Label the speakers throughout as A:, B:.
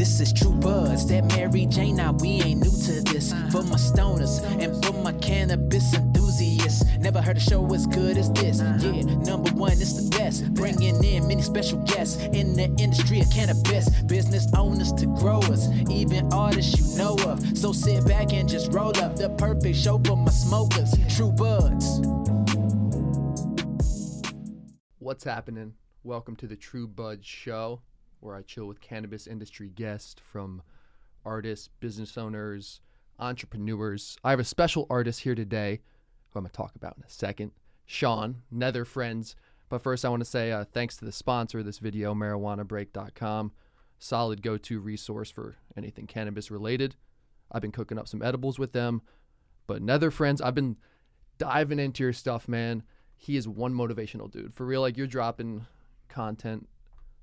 A: This is True Buds, that Mary Jane. Now we ain't new to this. For my stoners and for my cannabis enthusiasts. Never heard a show as good as this. Yeah, number one, it's the best. Bringing in many special guests in the industry of cannabis. Business owners to growers, even artists you know of. So sit back and just roll up the perfect show for my smokers. True Buds.
B: What's happening? Welcome to the True Buds Show, where I chill with cannabis industry guests from artists, business owners, entrepreneurs. I have a special artist here today who I'm going to talk about in a second Sean, Nether Friends. But first, I want to say uh, thanks to the sponsor of this video, marijuanabreak.com. Solid go to resource for anything cannabis related. I've been cooking up some edibles with them. But Nether Friends, I've been diving into your stuff, man. He is one motivational dude. For real, like you're dropping content,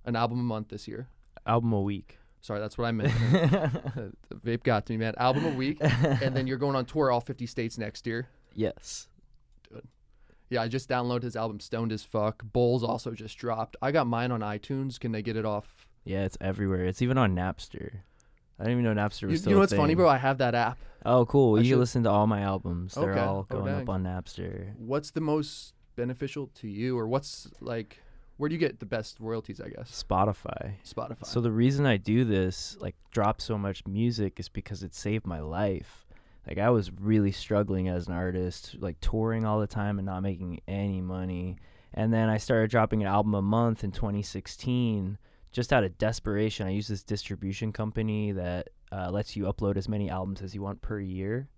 B: an album a month this year.
C: album a week.
B: Sorry, that's what I meant. the vape got to me, man. Album a week, and then you're going on tour all 50 states next year.
C: yes. Dude.
B: Yeah, I just downloaded his album Stoned as Fuck. Bowls also just dropped. I got mine on iTunes. Can they get it off?
C: Yeah, it's everywhere. It's even on Napster. I didn't even know Napster was
B: You,
C: still
B: you know what's funny, bro? I have that app.
C: Oh, cool.
B: I
C: you
B: should-
C: can listen to all my albums. They're
B: Okay.
C: all
B: Oh,
C: going
B: dang.
C: up on Napster.
B: What's the most beneficial to you, or what's like, where do you get the best royalties? I guess
C: Spotify.
B: Spotify.
C: So the reason I do this, like drop so much music, is because it saved my life. Like I was really struggling as an artist, like touring all the time and not making any money. And then I started dropping an album a month in 2016, just out of desperation. I use this distribution company that uh, lets you upload as many albums as you want per year.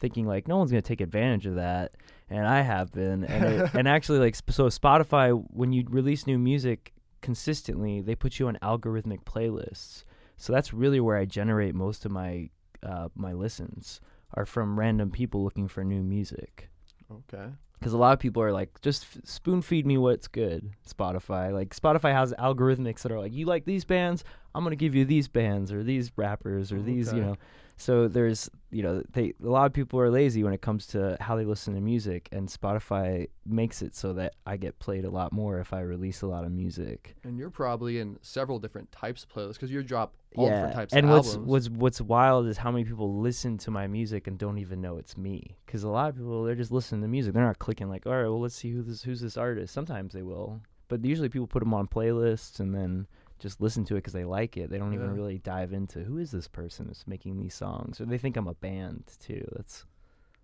C: Thinking like no one's gonna take advantage of that, and I have been. And it, and actually, like so, Spotify when you release new music, consistently, they put you on algorithmic playlists. So that's really where I generate most of my uh, my listens are from random people looking for new music.
B: okay.
C: Because a lot of people are like, just f- spoon feed me what's good. Spotify, like Spotify has algorithmics that are like, you like these bands, I'm gonna give you these bands or these rappers or these, you know. So there's, you know, they a lot of people are lazy when it comes to how they listen to music, and Spotify makes it so that I get played a lot more if I release a lot of music.
B: And you're probably in several different types of playlists because you drop all different types
C: and
B: of
C: what's
B: albums.
C: what's what's wild is how many people listen to my music and don't even know it's me. Because a lot of people they're just listening to music. They're not clicking like, all right, well, let's see who this who's this artist. Sometimes they will, but usually people put them on playlists and then just listen to it because they like it. They don't even really dive into who is this person that's making these songs, or they think I'm a band too. That's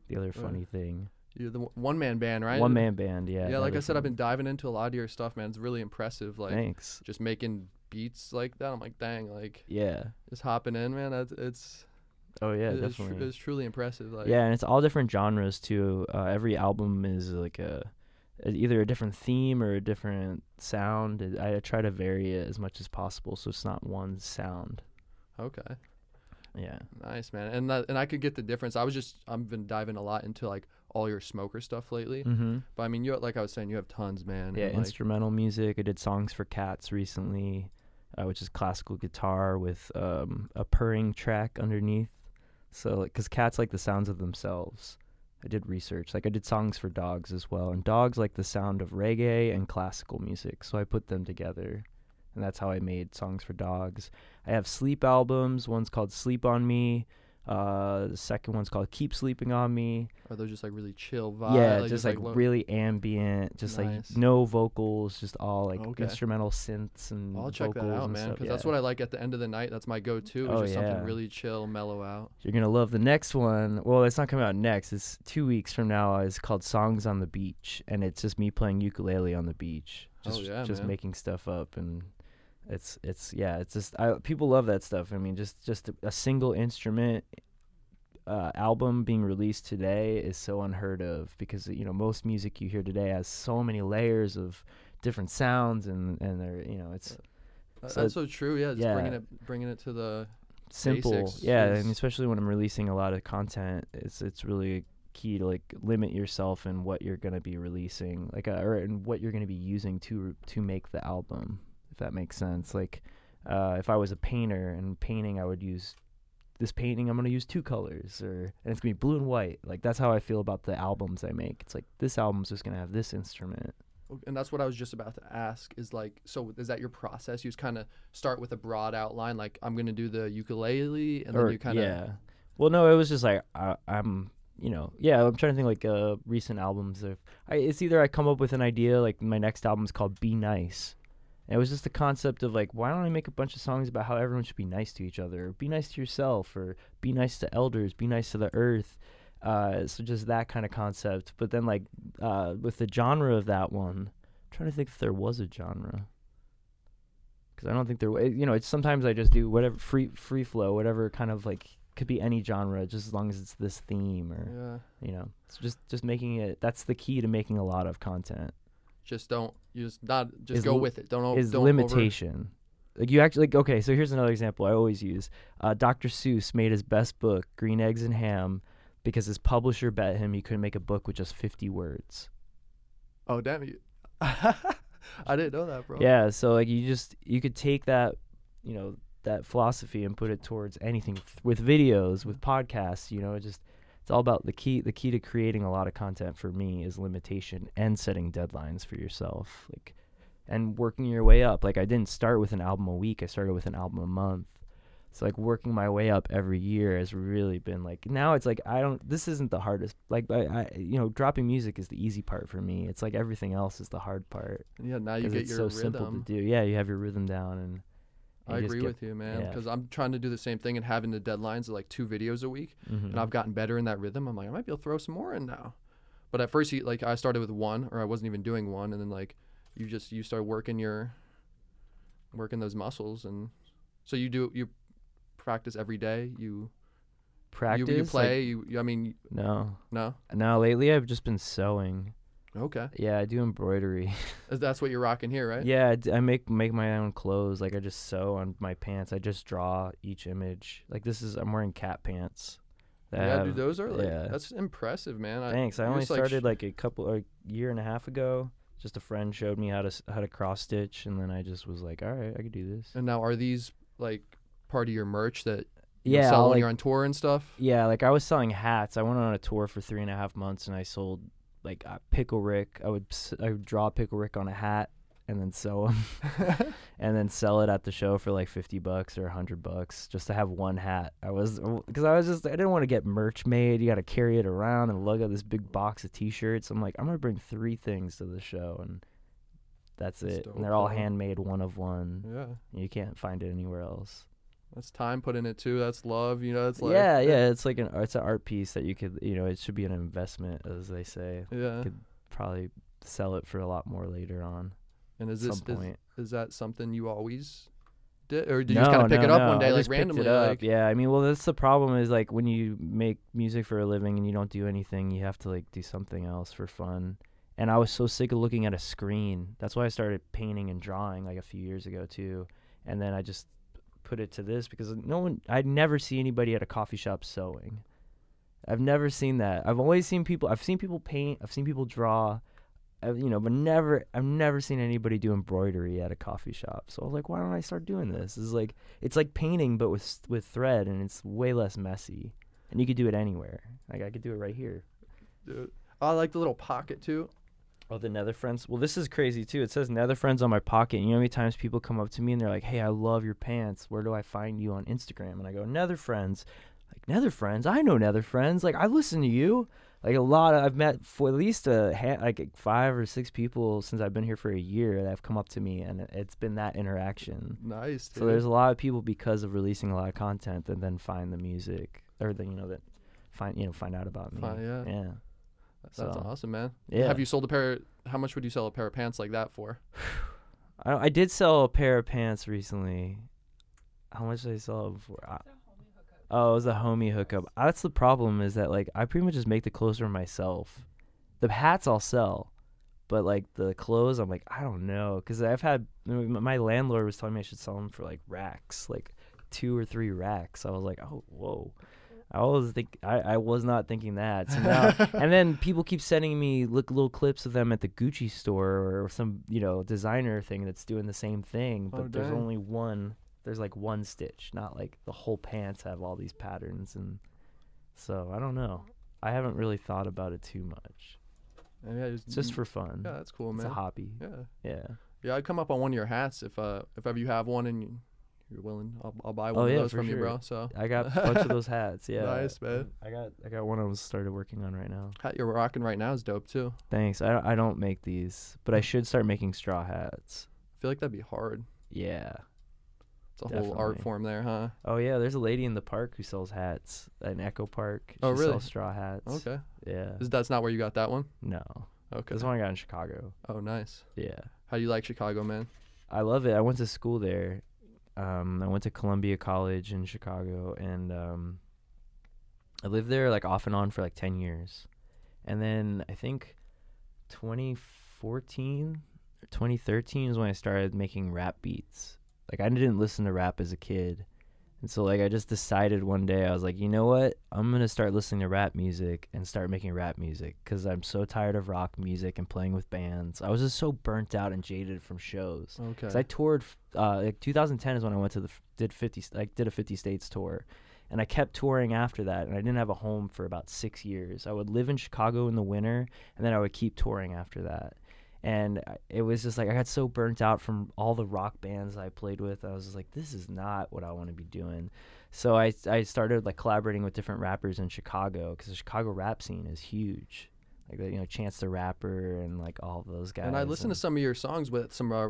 C: the other
B: Yeah.
C: funny thing.
B: You're the one man band, right?
C: One man band, yeah.
B: Yeah, like I said, I've been diving into a lot of your stuff, man. It's really impressive. Like
C: Thanks.
B: just making beats like that. I'm like, dang, like
C: Yeah.
B: just hopping in, man. That's it's
C: Oh yeah,
B: it- it's, tr-
C: definitely.
B: it's truly impressive. Like
C: yeah, and it's all different genres too. Uh, every album is like a either a different theme or a different sound. I try to vary it as much as possible, so it's not one sound.
B: okay,
C: Yeah.
B: nice, man. And that, and I could get the difference. I was just I've been diving a lot into like all your smoker stuff lately.
C: Mm-hmm.
B: But I mean, you like I was saying, you have tons, man.
C: Yeah,
B: and, like,
C: instrumental music. I did songs for cats recently, uh, which is classical guitar with um, a purring track underneath. So, because cats like the sounds of themselves. I did research. Like, I did songs for dogs as well, and dogs like the sound of reggae and classical music. So I put them together, and that's how I made songs for dogs. I have sleep albums. One's called "Sleep on Me." Uh, the second one's called "Keep Sleeping on Me."
B: are those just like really chill vibes?
C: yeah,
B: like,
C: just like,
B: lo-
C: really ambient, just
B: Nice.
C: like no vocals, just all like
B: Okay.
C: instrumental synths and
B: I'll check that out, man, because that's what I like at the end of the night. That's my go-to. Is
C: Oh,
B: just something really chill, mellow out.
C: You're gonna love the next one. Well, it's not coming out next. It's two weeks from now. It's called "Songs on the Beach," and it's just me playing ukulele on the beach,
B: Oh,
C: just
B: yeah,
C: just
B: man.
C: making stuff up, and it's it's yeah, it's just I, people love that stuff. I mean, just just a, single instrument uh, album being released today is so unheard of because you know most music you hear today has so many layers of different sounds and and they're you know it's
B: Uh,
C: So
B: that's so true. Yeah, just bringing it bringing it to the
C: simple
B: basics
C: yeah and especially when i'm releasing a lot of content it's it's really key to like limit yourself and what you're going to be releasing like uh, or in what you're going to be using to to make the album if that makes sense like uh, if i was a painter and painting i would use this painting i'm going to use two colors or and it's going to be blue and white like that's how i feel about the albums i make it's like this album's just going to have this instrument
B: and that's what I was just about to ask. Is like, so is that your process? You just kind of start with a broad outline, like I'm gonna do the ukulele, and
C: or
B: then you kind of
C: yeah. Well, no, it was just like I, I'm, you know, yeah. I'm trying to think like uh recent albums of. I, it's either I come up with an idea like my next album's called Be Nice. And it was just the concept of like, why don't I make a bunch of songs about how everyone should be nice to each other, or be nice to yourself, or be nice to elders, be nice to the earth. Uh, so just that kind of concept. But then like uh, with the genre of that one, I'm trying to think if there was a genre. Because I don't think there, wa- you know, it's sometimes I just do whatever free free flow, whatever kind of like could be any genre, just as long as it's this theme or
B: yeah,
C: you know, it's just just making it. That's the key to making a lot of content
B: just don't you just not just go
C: li-
B: with it. Don't o-
C: is
B: don't over-
C: limitation. Like you actually like okay, so here's another example I always use. Uh, Dr. Seuss made his best book, Green Eggs and Ham, because his publisher bet him he couldn't make a book with just 50 words.
B: Oh damn you! I didn't know that, bro.
C: Yeah, so like you just you could take that, you know, that philosophy and put it towards anything with videos, with podcasts, you know, just it's all about the key the key to creating a lot of content for me is limitation and setting deadlines for yourself. Like and working your way up. Like I didn't start with an album a week, I started with an album a month. So like working my way up every year has really been like now it's like I don't this isn't the hardest like I, I you know dropping music is the easy part for me. It's like everything else is the hard part
B: yeah. Now you get
C: it's
B: your
C: so simple to
B: rhythm.
C: do. Yeah, you have your rhythm down, and
B: I agree with you, man.
C: yeah.
B: Because I'm trying to do the same thing and having the deadlines of like two videos a week,
C: mm-hmm.
B: and I've gotten better in that rhythm. I'm like, I might be able to throw some more in now. But at first, you like I started with one, or I wasn't even doing one, and then like you just you start working your working those muscles, and so you do you practice every day. You
C: practice.
B: you, you
C: like-
B: play. you, you I mean
C: no,
B: no.
C: no. Lately, I've just been sewing.
B: Okay,
C: Yeah, I do embroidery.
B: that's what you're rocking here, right?
C: yeah, I, d- I make make my own clothes. Like I just sew on my pants. I just draw each image. Like this is I'm wearing cat pants.
B: Yeah,
C: have-
B: dude, those are like
C: yeah.
B: that's impressive, man. I,
C: Thanks. I only
B: just, like,
C: started
B: sh-
C: like a couple a year and a half ago. Just a friend showed me how to how to cross stitch, and then I just was like, all right, I could do this.
B: And now, are these like part of your merch that you
C: Yeah,
B: sell
C: I'll,
B: when
C: like,
B: you're on tour and stuff?
C: Yeah, like I was selling hats. I went on a tour for three and a half months, and I sold like uh, Pickle Rick. I would s- I would draw Pickle Rick on a hat and then sew them, and then sell it at the show for like fifty bucks or hundred bucks just to have one hat. I was because I was just I didn't want to get merch made. You got to carry it around and lug out this big box of T-shirts. I'm like I'm gonna bring three things to the show, and that's,
B: That's
C: it.
B: dope,
C: And they're all handmade, one of one.
B: yeah,
C: and You can't find it anywhere else.
B: That's time put in it too. That's love. You know, it's like
C: yeah, yeah, it's like an it's an art piece that you could you know it should be an investment as they say.
B: yeah.
C: Could probably sell it for a lot more later on.
B: And is this is, is that something you always did, or did you just kind of pick it up one day
C: I
B: like randomly? Like,
C: yeah, I mean, well, that's the problem is like when you make music for a living and you don't do anything, you have to like do something else for fun. And I was so sick of looking at a screen. That's why I started painting and drawing like a few years ago too. And then I just put it to this because no one, I'd never see anybody at a coffee shop sewing. I've never seen that. I've always seen people. I've seen people paint. I've seen people draw. I've, you know, but never. I've never seen anybody do embroidery at a coffee shop. So I was like, why don't I start doing this? It's like it's like painting, but with with thread, and it's way less messy. And you could do it anywhere. Like I could do it right here.
B: dude. I like the little pocket too.
C: Oh, the Nether Friends. Well, this is crazy too. It says Nether Friends on my pocket. And you know how many times people come up to me and they're like, "Hey, I love your pants. Where do I find you on Instagram?" And I go, "Nether Friends." Like Nether Friends. I know Nether Friends. Like I listen to you. Like a lot. Of, I've met for at least a ha- like five or six people since I've been here for a year that have come up to me, and it- it's been that interaction.
B: Nice. Dude.
C: So there's a lot of people because of releasing a lot of content that then find the music or then you know that find you know find out about me.
B: Fi- yeah.
C: Yeah.
B: That's
C: so,
B: awesome, man.
C: Yeah.
B: Have you sold a pair? How much would you sell a pair of pants like that for?
C: I, I did sell a pair of pants recently. How much did I sell it for? I, oh, it was a homie hookup. That's the problem is that like I pretty much just make the clothes for myself. The hats I'll sell, but like the clothes I'm like I don't know because I've had my landlord was telling me I should sell them for like racks, like two or three racks. I was like, oh whoa. I was think I, I was not thinking that. So now and then people keep sending me look little clips of them at the Gucci store or some you know designer thing that's doing the same thing, but
B: Oh,
C: there's
B: dang.
C: only one. There's like one stitch, not like the whole pants have all these patterns, and so I don't know. I haven't really thought about it too much.
B: And yeah, just,
C: just for fun.
B: yeah, that's cool, man.
C: it's a hobby.
B: Yeah,
C: Yeah.
B: yeah. I'd come up on one of your hats if uh if ever you have one and you, you're willing. I'll, I'll buy oh, one
C: Oh,
B: of
C: yeah,
B: those
C: for
B: from you, bro. So
C: I got a bunch of those hats. Yeah.
B: Nice, man.
C: I got I got one I was started working on right now.
B: hat you're rocking right now is dope too.
C: Thanks. I don't, I don't make these, but I should start making straw hats.
B: I feel like that'd be hard.
C: Yeah.
B: It's a whole art form there, huh?
C: Oh yeah, there's a lady in the park who sells hats at Echo Park. Oh, she
B: Oh, really?
C: sells straw hats.
B: Okay,
C: Yeah.
B: Is- that's not where you got that one.
C: No.
B: Okay.
C: This one I got in Chicago.
B: Oh, nice.
C: Yeah.
B: How do you like Chicago, man?
C: I love it. I went to school there. Um, I went to Columbia College in Chicago, and um, I lived there like off and on for like ten years, and then I think 2014 or 2013 is when I started making rap beats. Like I didn't listen to rap as a kid, and so like I just decided one day I was like, you know what, I'm gonna start listening to rap music and start making rap music because I'm so tired of rock music and playing with bands. I was just so burnt out and jaded from shows.
B: Okay.
C: Cause I toured, uh, like 2010 is when I went to the did 50 st- like did a 50 states tour, and I kept touring after that, and I didn't have a home for about six years. I would live in Chicago in the winter, and then I would keep touring after that, and it was just like I got so burnt out from all the rock bands I played with. I was just like, this is not what I want to be doing. So I I started like collaborating with different rappers in Chicago because the Chicago rap scene is huge. Like you know, Chance the Rapper and like all of those guys.
B: and I listened to some of your songs with some. Uh,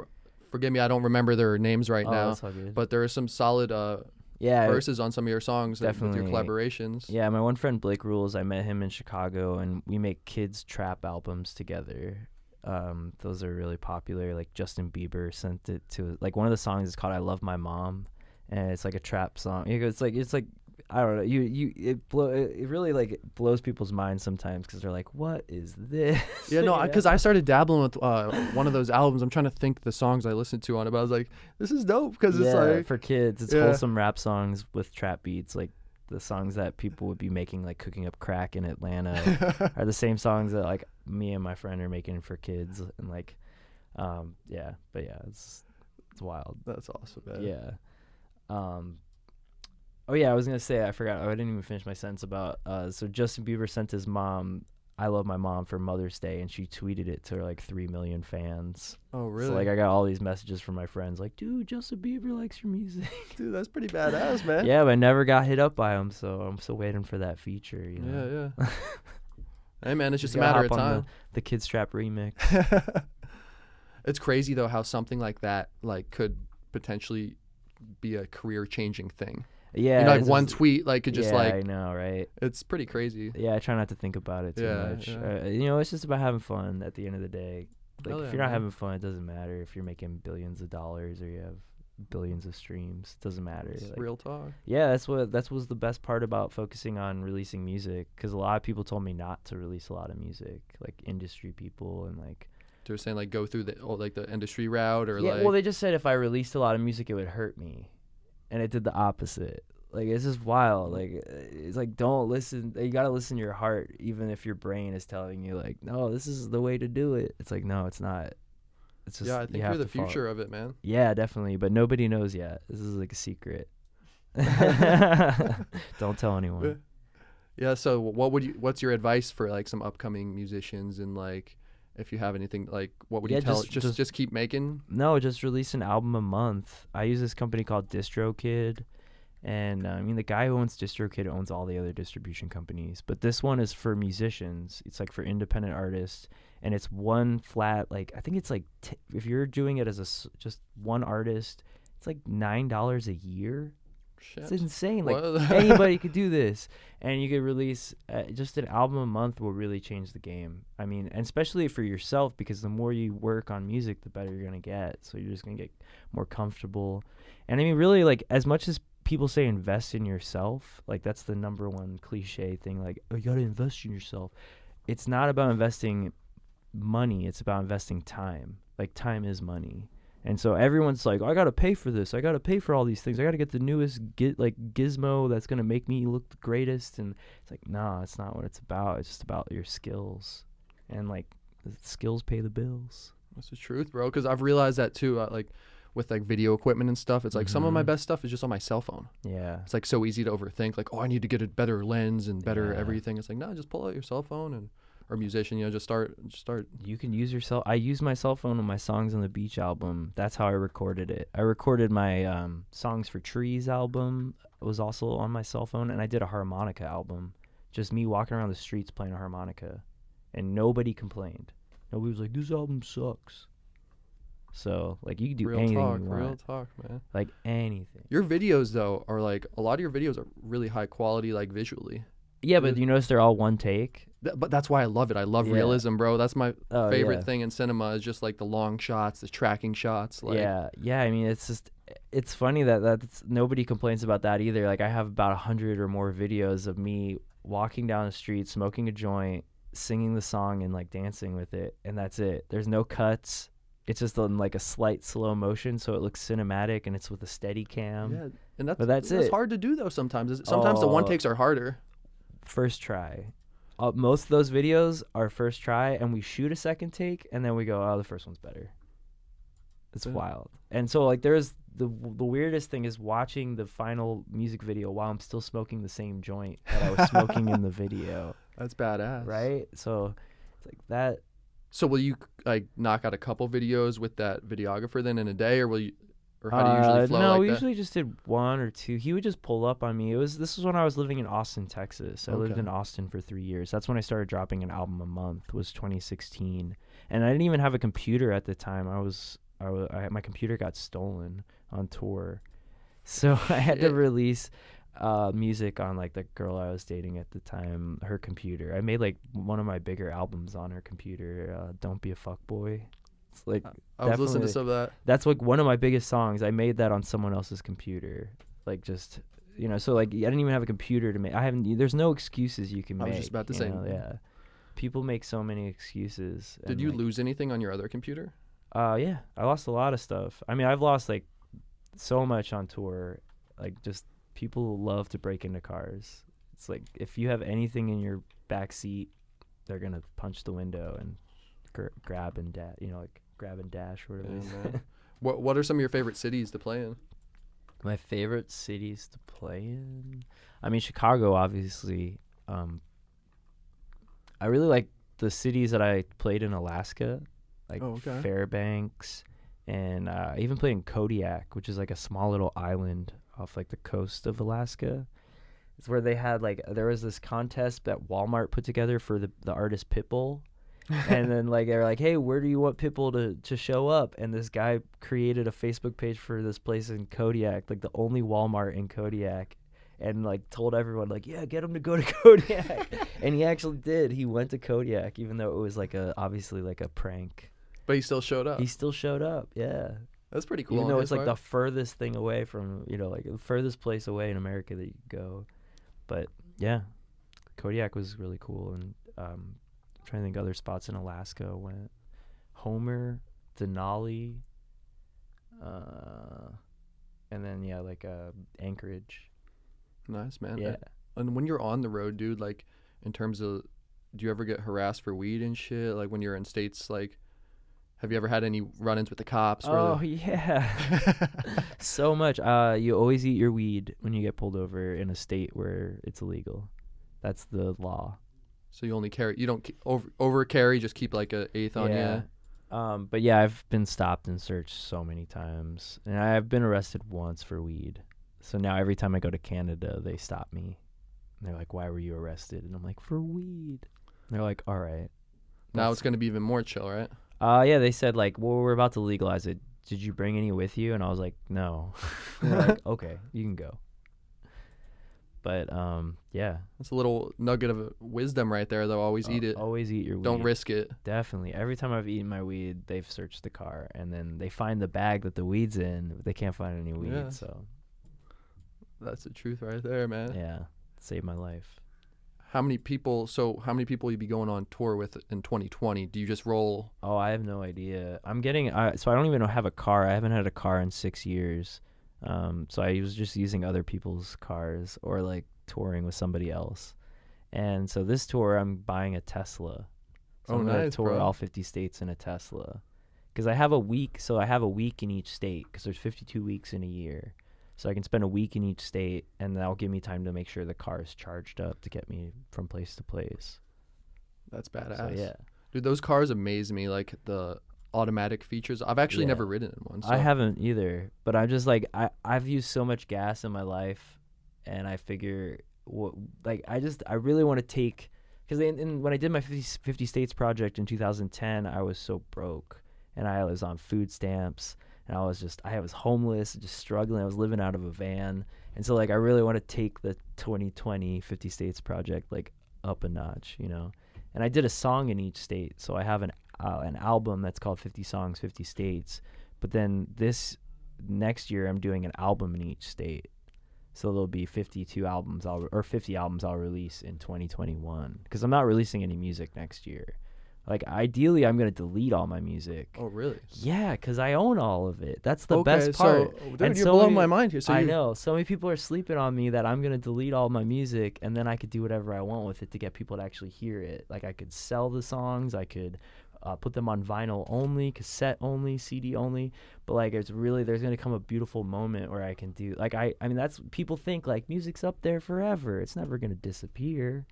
B: forgive me, I don't remember their names right
C: oh,
B: now,
C: that's all good.
B: but there are some solid uh,
C: yeah,
B: verses on some of your songs that- with your collaborations.
C: Yeah, my one friend Blake Rules, I met him in Chicago, and we make kids trap albums together. Um, those are really popular. Like Justin Bieber sent it to like one of the songs is called "I Love My Mom," and it's like a trap song. It's like it's like I don't know. You you it blow it really like blows people's minds sometimes because they're like, "What is this?"
B: Yeah, no, because? I started dabbling with uh, one of those albums. I'm trying to think the songs I listened to on it, but I was like, this is dope because
C: yeah,
B: it's like,
C: for kids, it's
B: Yeah.
C: wholesome rap songs with trap beats, like the songs that people would be making, like cooking up crack in Atlanta. are the same songs that like me and my friend are making for kids and like um yeah but yeah it's it's wild
B: that's awesome, man.
C: yeah um oh yeah i was gonna say i forgot i didn't even finish my sentence about uh so justin bieber sent his mom i love my mom for mother's day and she tweeted it to like three million fans
B: Oh, really?
C: so like i got all these messages from my friends like dude justin bieber likes your music
B: Dude, that's pretty badass, man.
C: yeah but i never got hit up by him so i'm still waiting for that feature you know
B: yeah, yeah. hey, man, it's just a
C: Gotta
B: matter of
C: hop on
B: time.
C: the kid strap remix
B: it's crazy though how something like that like could potentially be a career changing thing.
C: yeah
B: you know, like
C: it's
B: one tweet like could just
C: yeah,
B: like
C: I know, right?
B: it's pretty crazy.
C: Yeah, I try not to think about it too
B: Yeah,
C: much.
B: yeah.
C: Uh, you know, it's just about having fun at the end of the day. Like,
B: Hell
C: if
B: yeah,
C: you're not
B: man.
C: having fun, it doesn't matter if you're making billions of dollars or you have billions of streams. It doesn't matter.
B: It's
C: Like,
B: real talk.
C: yeah, that's what that was the best part about focusing on releasing music because a lot of people told me not to release a lot of music, like industry people and like
B: They're saying like go through the oh, like the industry route or
C: yeah.
B: like
C: well, they just said if I released a lot of music, it would hurt me, and it did the opposite. Like it's just wild. Like uh, it's like don't listen. You gotta listen to your heart, even if your brain is telling you like, no, this is the way to do it. It's like no, it's not. It's just
B: yeah, I think
C: have
B: you're the
C: to follow-
B: future of it, man.
C: Yeah, definitely, but nobody knows yet. This is like a secret. don't tell anyone.
B: Yeah. So what would you? What's your advice for like some upcoming musicians and like if you have anything like what would
C: Yeah,
B: you tell?
C: just-
B: Just just,
C: just-
B: keep making.
C: No, just release an album a month. I use this company called DistroKid, and uh, I mean the guy who owns DistroKid owns all the other distribution companies, but this one is for musicians. It's like for independent artists, and it's one flat. Like I think it's like t- if you're doing it as a s- just one artist, it's like nine dollars a year.
B: Shit.
C: It's insane. Like anybody could do this, and you could release uh, just an album a month will really change the game. I mean, and especially for yourself because the more you work on music, the better you're gonna get. So you're just gonna get more comfortable. And I mean, really, like as much as people say invest in yourself, like that's the number one cliche thing. Like oh, you gotta invest in yourself. It's not about investing money. It's about investing time. Like time is money. And so everyone's like, I gotta pay for this. I gotta pay for all these things. I gotta get the newest gi- like gizmo that's gonna make me look the greatest. And it's like, nah, it's not what it's about. It's just about your skills, and like skills pay the bills.
B: That's the truth, bro. Because I've realized that too. Uh, like with like video equipment and stuff, it's like some of my
C: Mhm.
B: best stuff is just on my cell phone.
C: Yeah,
B: It's like so easy to overthink. Like, oh, I need to get a better lens and better
C: Yeah.
B: everything. It's like, no, just pull out your cell phone and or musician, you know, just start just start.
C: You can use your cell. I use my cell phone on my songs on the beach album. That's how I recorded it. I recorded my um, songs for Trees album. It was also on my cell phone, and I did a harmonica album. Just me walking around the streets playing a harmonica, and nobody complained. Nobody was like, "This album sucks." So like you can do
B: real
C: anything
B: talk,
C: you
B: real talk, man.
C: like anything.
B: Your videos though are like a lot of your videos are really high quality, like visually.
C: Yeah, but you notice they're all one take.
B: Th- but that's why I love it. I love
C: Yeah.
B: realism, bro. That's my
C: Oh,
B: favorite
C: yeah.
B: thing in cinema is just like the long shots, the tracking shots. Like,
C: yeah, yeah. I mean, it's just it's funny that that's nobody complains about that either. Like I have about a hundred or more videos of me walking down the street, smoking a joint, singing the song, and like dancing with it, and that's it. There's no cuts. It's just in like a slight slow motion, so it looks cinematic, and it's with a steady cam.
B: yeah, and that's
C: but that's
B: that's
C: it.
B: hard to do though. Sometimes sometimes the one takes are harder.
C: First try. Uh, most of those videos are first try, and we shoot a second take, and then we go, "Oh, the first one's better." It's
B: Yeah.
C: wild. And so, like, there's the the weirdest thing is watching the final music video while I'm still smoking the same joint that I was smoking in the video,
B: That's badass,
C: right? So, it's like that.
B: So will you like knock out a couple videos with that videographer then in a day, or will you, or how do you usually
C: Uh,
B: flow
C: no,
B: like
C: we
B: that?
C: usually just did one or two. He would just pull up on me. It was this was when I was living in Austin, Texas. I lived in Austin for three years. That's when I started dropping an album a month. Was 2016, and I didn't even have a computer at the time. I was I was I, my computer got stolen on tour, so I had to release uh, music on like the girl I was dating at the time, her computer. I made like one of my bigger albums on her computer. Uh, Don't be a fuckboy. It's like
B: I was listening to some of that.
C: that's like one of my biggest songs. I made that on someone else's computer. Like just you know, so like I didn't even have a computer to make. I haven't. There's no excuses you can make.
B: I was just about to say,
C: know, yeah. People make so many excuses.
B: Did you
C: like,
B: lose anything on your other computer?
C: Uh, yeah, I lost a lot of stuff. I mean, I've lost like so much on tour. Like just people love to break into cars. It's like if you have anything in your back seat, they're gonna punch the window and gr- grab and dash. You know, like grab and dash or whatever.
B: Yeah,
C: they say.
B: man. What What are some of your favorite cities to play in?
C: My favorite cities to play in. I mean, Chicago, obviously. Um, I really like the cities that I played in Alaska, like
B: Oh, okay.
C: Fairbanks, and uh, I even played in Kodiak, which is like a small little island off like the coast of Alaska. It's where they had like there was this contest that Walmart put together for the the artist Pitbull. and then like they're like, "Hey, where do you want Pitbull to to show up?" And this guy created a Facebook page for this place in Kodiak, like the only Walmart in Kodiak, and like told everyone like, "Yeah, get him to go to Kodiak." and he actually did. He went to Kodiak, even though it was like a obviously like a prank.
B: But he still showed up.
C: He still showed up. Yeah,
B: That's pretty cool.
C: even though it's like the furthest thing away from you know like the furthest place away in America that you go. But yeah, Kodiak was really cool, and um, I'm trying to think other spots in Alaska. Went Homer, Denali, uh, and then yeah, like uh, Anchorage.
B: nice man.
C: Yeah.
B: And when you're on the road, dude, like in terms of, do you ever get harassed for weed and shit? Like when you're in states, like, have you ever had any run-ins with the cops?
C: Oh
B: the-
C: yeah, so much. Uh, you always eat your weed when you get pulled over in a state where it's illegal. That's the law.
B: so you only carry, you don't over over carry, just keep like a eighth on
C: yeah.
B: you.
C: Um, but yeah, I've been stopped and searched so many times, and I've been arrested once for weed. So now every time I go to Canada, they stop me. And they're like, "Why were you arrested?" And I'm like, "For weed." And they're like, "All right."
B: Now it's gonna be even more chill, right?
C: Uh, yeah, they said like, "Well, we're about to legalize it. Did you bring any with you?" And I was like, "No." Like, "Okay, you can go." But um, yeah.
B: That's a little nugget of wisdom right there, though. Always eat
C: uh,
B: it.
C: Always eat your weed.
B: Don't risk it.
C: Definitely. Every time I've eaten my weed, they've searched the car and then they find the bag that the weed's in. But they can't find any weed.
B: Yeah.
C: So
B: That's the truth right there, man.
C: yeah, saved my life.
B: How many people? So how many people you be going on tour with in 2020? Do you just roll?
C: Oh, I have no idea. I'm getting. I so I don't even have a car. I haven't had a car in six years. Um, so I was just using other people's cars or like touring with somebody else. And so this tour, I'm buying a Tesla. So
B: Oh,
C: I'm gonna
B: nice,
C: tour
B: bro.
C: all 50 states in a Tesla. Because I have a week, so I have a week in each state. Because there's 52 weeks in a year, so I can spend a week in each state, and that'll give me time to make sure the car is charged up to get me from place to place.
B: That's badass.
C: So yeah,
B: Dude, those cars amaze me. Like the automatic features. I've actually
C: Yeah.
B: never ridden in one. So.
C: I haven't either. But I'm just like I I've used so much gas in my life, and I figure what like I just I really want to take because when I did my 50, 50 states project in 2010, I was so broke and I was on food stamps and I was just I was homeless, just struggling. I was living out of a van, and so like I really want to take the 2020 50 states project like up a notch, you know. And I did a song in each state, so I have an uh, an album that's called 50 songs, 50 states. But then this next year, I'm doing an album in each state. So there'll be 52 albums I'll or 50 albums I'll release in 2021 because I'm not releasing any music next year. Like ideally, I'm gonna delete all my music.
B: Oh really?
C: Yeah, because I own all of it. That's the
B: okay,
C: best part.
B: So, dude,
C: And
B: you're
C: so
B: blowing
C: many-
B: my mind here. So
C: I
B: you-
C: know so many people are sleeping on me that I'm gonna delete all my music and then I could do whatever I want with it to get people to actually hear it. Like I could sell the songs, I could uh, put them on vinyl only, cassette only, CD only. But like it's really there's gonna come a beautiful moment where I can do like I I mean that's people think like music's up there forever. It's never gonna disappear.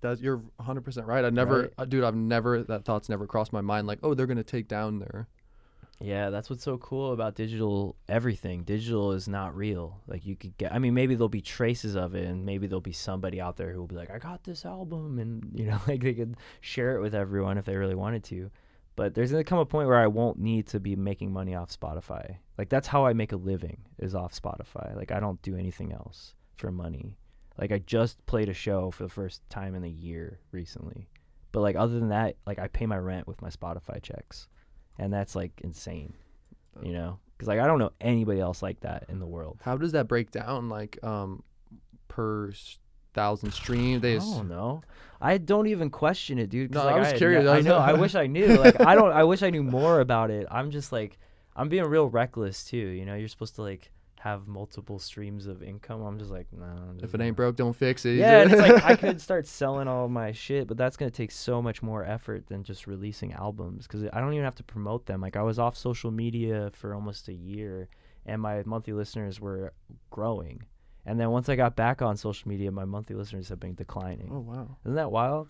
B: That you're 100 percent right. I never,
C: Right.
B: uh, dude. I've never that thought's never crossed my mind. Like, oh, they're gonna take down their.
C: Yeah, that's what's so cool about digital everything. Digital is not real. Like you could get I mean maybe there'll be traces of it and maybe there'll be somebody out there who will be like I got this album and you know like they could share it with everyone if they really wanted to. But there's going to come a point where I won't need to be making money off Spotify. Like that's how I make a living is off Spotify. Like I don't do anything else for money. Like I just played a show for the first time in a year recently. But like other than that, like I pay my rent with my Spotify checks and that's like insane you know because like i don't know anybody else like that in the world
B: How does that break down? Like, um, per thousand stream, they.
C: i
B: s-
C: don't know i don't even question it dude.
B: No,
C: like,
B: I was
C: had
B: curious. I
C: i know i wish i knew like i don't i wish i knew more about it i'm just like i'm being real reckless too you know you're supposed to like have multiple streams of income i'm just like no I'm
B: If it ain't broke, don't fix it.
C: yeah it's like i could start selling all my shit but that's going to take so much more effort than just releasing albums because i don't even have to promote them. Like i was off social media for almost a year and my monthly listeners were growing. And then once i got back on social media my monthly listeners have been declining.
B: Oh wow,
C: isn't that wild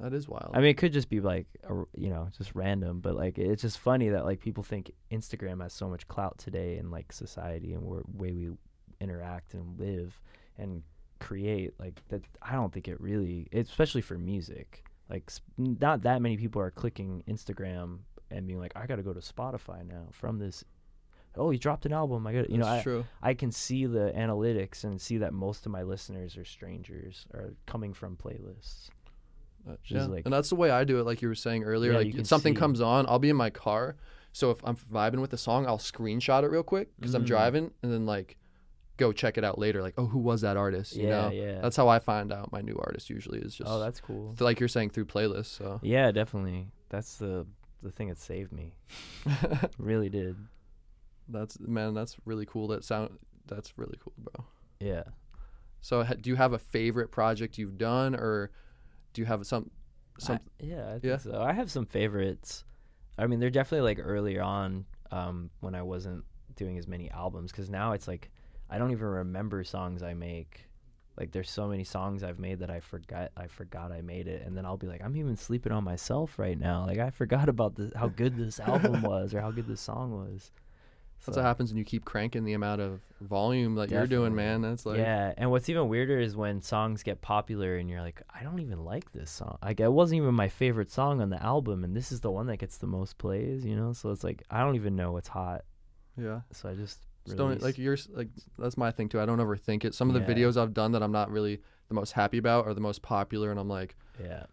B: that is wild.
C: i mean it could just be like a you know just random but like it's just funny that like people think instagram has so much clout today in like society and where way we interact and live and create like that i don't think it really especially for music like not that many people are clicking instagram and being like i gotta go to spotify now from this oh he dropped an album i got you know I,
B: true.
C: I can see the analytics and see that most of my listeners are strangers are coming from playlists is
B: yeah.
C: like-
B: and that's the way I do it. Like you were saying earlier,
C: Yeah,
B: like
C: you can
B: something
C: see.
B: comes on, I'll be in my car. So if I'm vibing with the song, I'll screenshot it real quick because I'm
C: Mm.
B: driving, and then like go check it out later. Like, oh, who was that artist? You
C: yeah
B: know,
C: yeah
B: that's how I find out my new artist. Usually is just
C: oh that's cool
B: th- like you're saying through playlists. So
C: Yeah, definitely. That's the the thing that saved me. really did.
B: that's man, that's really cool. That sound that's really cool, bro.
C: Yeah.
B: So ha- do you have a favorite project you've done, or do you have some some?
C: I, yeah, I
B: Yeah.
C: so. I have some favorites. I mean, they're definitely like earlier on um, when I wasn't doing as many albums because now it's like I don't even remember songs I make. Like there's so many songs I've made that I forgot I forgot I made it, and then I'll be like, I'm even sleeping on myself right now. Like I forgot about this, how good this album was or how good this song was.
B: That's
C: So-
B: what happens when you keep cranking the amount of volume that you're doing, man. That's like
C: yeah, and what's even weirder is when songs get popular and you're like, I don't even like this song. Like it wasn't even my favorite song on the album, and this is the one that gets the most plays. You know, so it's like I don't even know what's hot.
B: yeah.
C: So I just,
B: Just don't like you're like that's my thing too. I don't overthink it. Some of the
C: Yeah.
B: videos I've done that I'm not really the most happy about are the most popular, and I'm like,
C: yeah.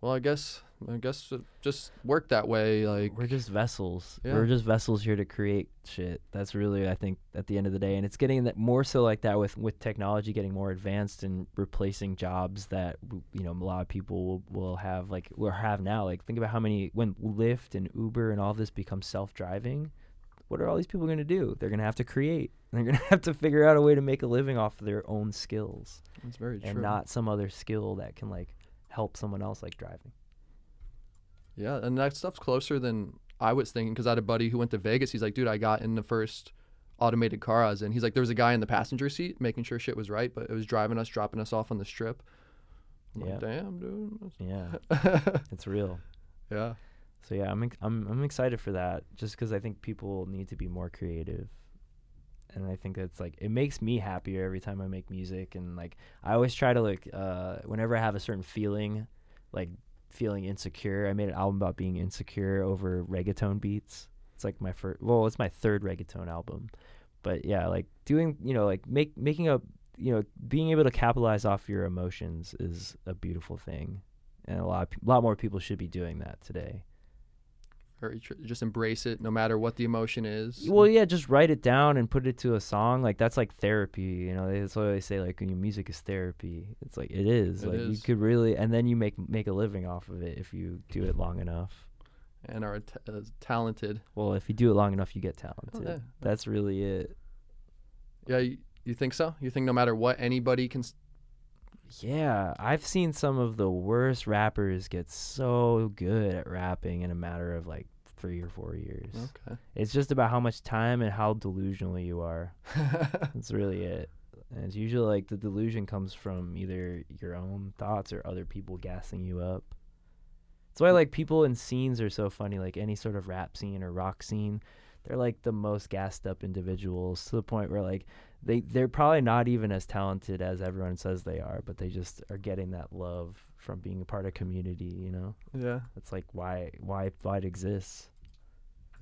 B: Well, I guess I guess it just work that way. Like
C: We're just vessels.
B: Yeah.
C: We're just vessels here to create shit. That's really, I think, at the end of the day, and it's getting that more so like that with with technology getting more advanced and replacing jobs that you know a lot of people will, will have like will have now. Like think about how many when Lyft and Uber and all this become self driving. What are all these people going to do? They're going to have to create. They're going to have to figure out a way to make a living off of their own skills
B: it's very true.
C: and not some other skill that can like help someone else like driving.
B: yeah, and that stuff's closer than I was thinking because I had a buddy who went to Vegas. He's like, dude, I got in the first automated car I was in. He's like, there was a guy in the passenger seat making sure shit was right, but it was driving us, dropping us off on the strip. I'm like,
C: Yeah.
B: Damn, dude.
C: Yeah, it's real.
B: yeah.
C: So yeah, I'm I'm I'm excited for that just because I think people need to be more creative, and I think that's like it makes me happier every time I make music, and like I always try to like uh whenever I have a certain feeling, like feeling insecure. I made an album about being insecure over reggaeton beats. It's like my first, well, it's my third reggaeton album, but yeah, like doing you know like make making a you know being able to capitalize off your emotions is a beautiful thing, and a lot of, pe- lot more people should be doing that today.
B: Tr- just embrace it, no matter what the emotion is.
C: Well, yeah, just write it down and put it to a song. Like that's like therapy, you know. That's what they say. Like your music is therapy. It's like it is.
B: It
C: like you could really, and then you make make a living off of it if you do it long enough.
B: and are t- uh, talented.
C: Well, if you do it long enough, you get talented.
B: yeah.
C: That's really it.
B: Yeah, you, you think so? You think no matter what, anybody can?
C: Yeah, I've seen some of the worst rappers get so good at rapping in a matter of like three or four years.
B: Okay.
C: It's just about how much time and how delusional you are. That's really it. And it's usually like the delusion comes from either your own thoughts or other people gassing you up. That's why like people in scenes are so funny, like any sort of rap scene or rock scene. They're like the most gassed up individuals to the point where like they they're probably not even as talented as everyone says they are, but they just are getting that love from being a part of community, you know?
B: yeah.
C: That's like why why why it exists.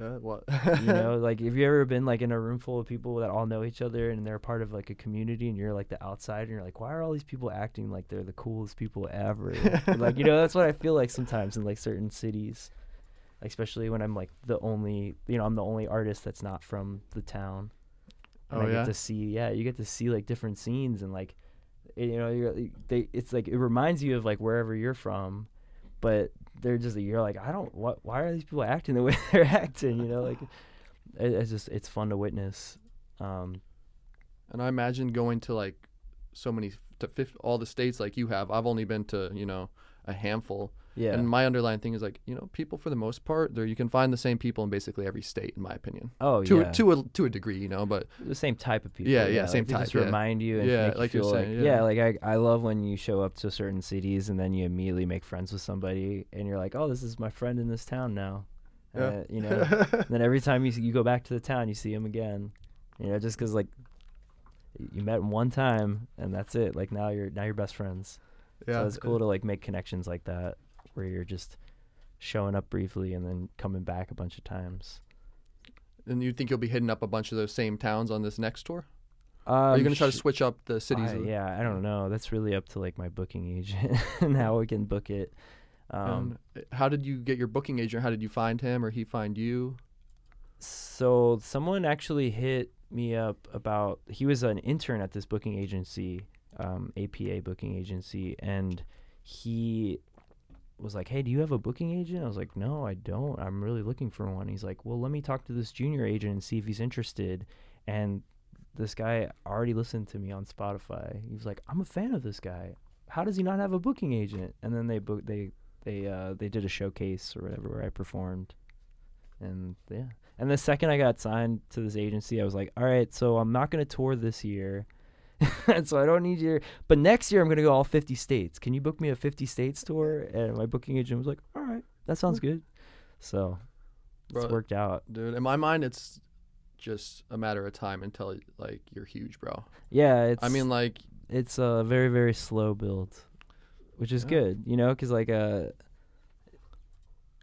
B: Yeah. What?
C: You know, like have you ever been like in a room full of people that all know each other and they're part of like a community and you're like the outsider and you're like, why are all these people acting like they're the coolest people ever? like, you know, that's what I feel like sometimes in like certain cities. Especially when I'm like the only you know, I'm the only artist that's not from the town. And
B: Oh,
C: I
B: yeah?
C: get to see yeah, you get to see like different scenes and like it- you know, you're they it's like it reminds you of like wherever you're from, but they're just you're like I don't what why are these people acting the way they're acting, you know, like it, it's just it's fun to witness. Um
B: And I imagine going to like so many to fif- all the states like you have. I've only been to you know a handful.
C: Yeah.
B: And my underlying thing is like you know people for the most part, there you can find the same people in basically every state, in my opinion.
C: oh
B: To
C: yeah.
B: a, to a to a degree, you know. But
C: the same type of people.
B: Yeah, yeah,
C: like,
B: same
C: they
B: type,
C: Just
B: yeah.
C: remind you and
B: Yeah,
C: make
B: like
C: you feel
B: saying,
C: like
B: yeah.
C: like I I love when you show up to certain cities and then you immediately make friends with somebody and you're like, oh, this is my friend in this town now.
B: Yeah.
C: Uh, you know. and then every time you you go back to the town, you see him again. You know, just because like you met him one time and that's it. Like now you're now you're best friends.
B: yeah,
C: So it's cool to like make connections like that where you're just showing up briefly and then coming back a bunch of times.
B: And you think you'll be hitting up a bunch of those same towns on this next tour?
C: Um,
B: Are you gonna try to switch up the cities?
C: Yeah, I don't know. That's really up to like my booking agent and how we can book it. Um,
B: And how did you get your booking agent? How did you find him, or he find you?
C: so someone actually hit me up about he was an intern at this booking agency, um, APA booking agency, and he was like, "Hey, do you have a booking agent?" I was like, "No, I don't. I'm really looking for one." He's like, "Well, let me talk to this junior agent and see if he's interested." And this guy already listened to me on Spotify. He was like, "I'm a fan of this guy. How does he not have a booking agent?" And then they book they they uh they did a showcase or whatever where I performed. And yeah. And the second I got signed to this agency, I was like, "All right, so I'm not going to tour this year." so I don't need your but next year I'm going to go all 50 states. Can you book me a 50 states tour? And my booking agent was like, "All right, that sounds good." So it's
B: Bro,
C: worked out.
B: Dude, in my mind, it's just a matter of time until like you're huge, bro.
C: Yeah, it's
B: I mean, like,
C: it's a very very slow build which is
B: Yeah.
C: good you know because like uh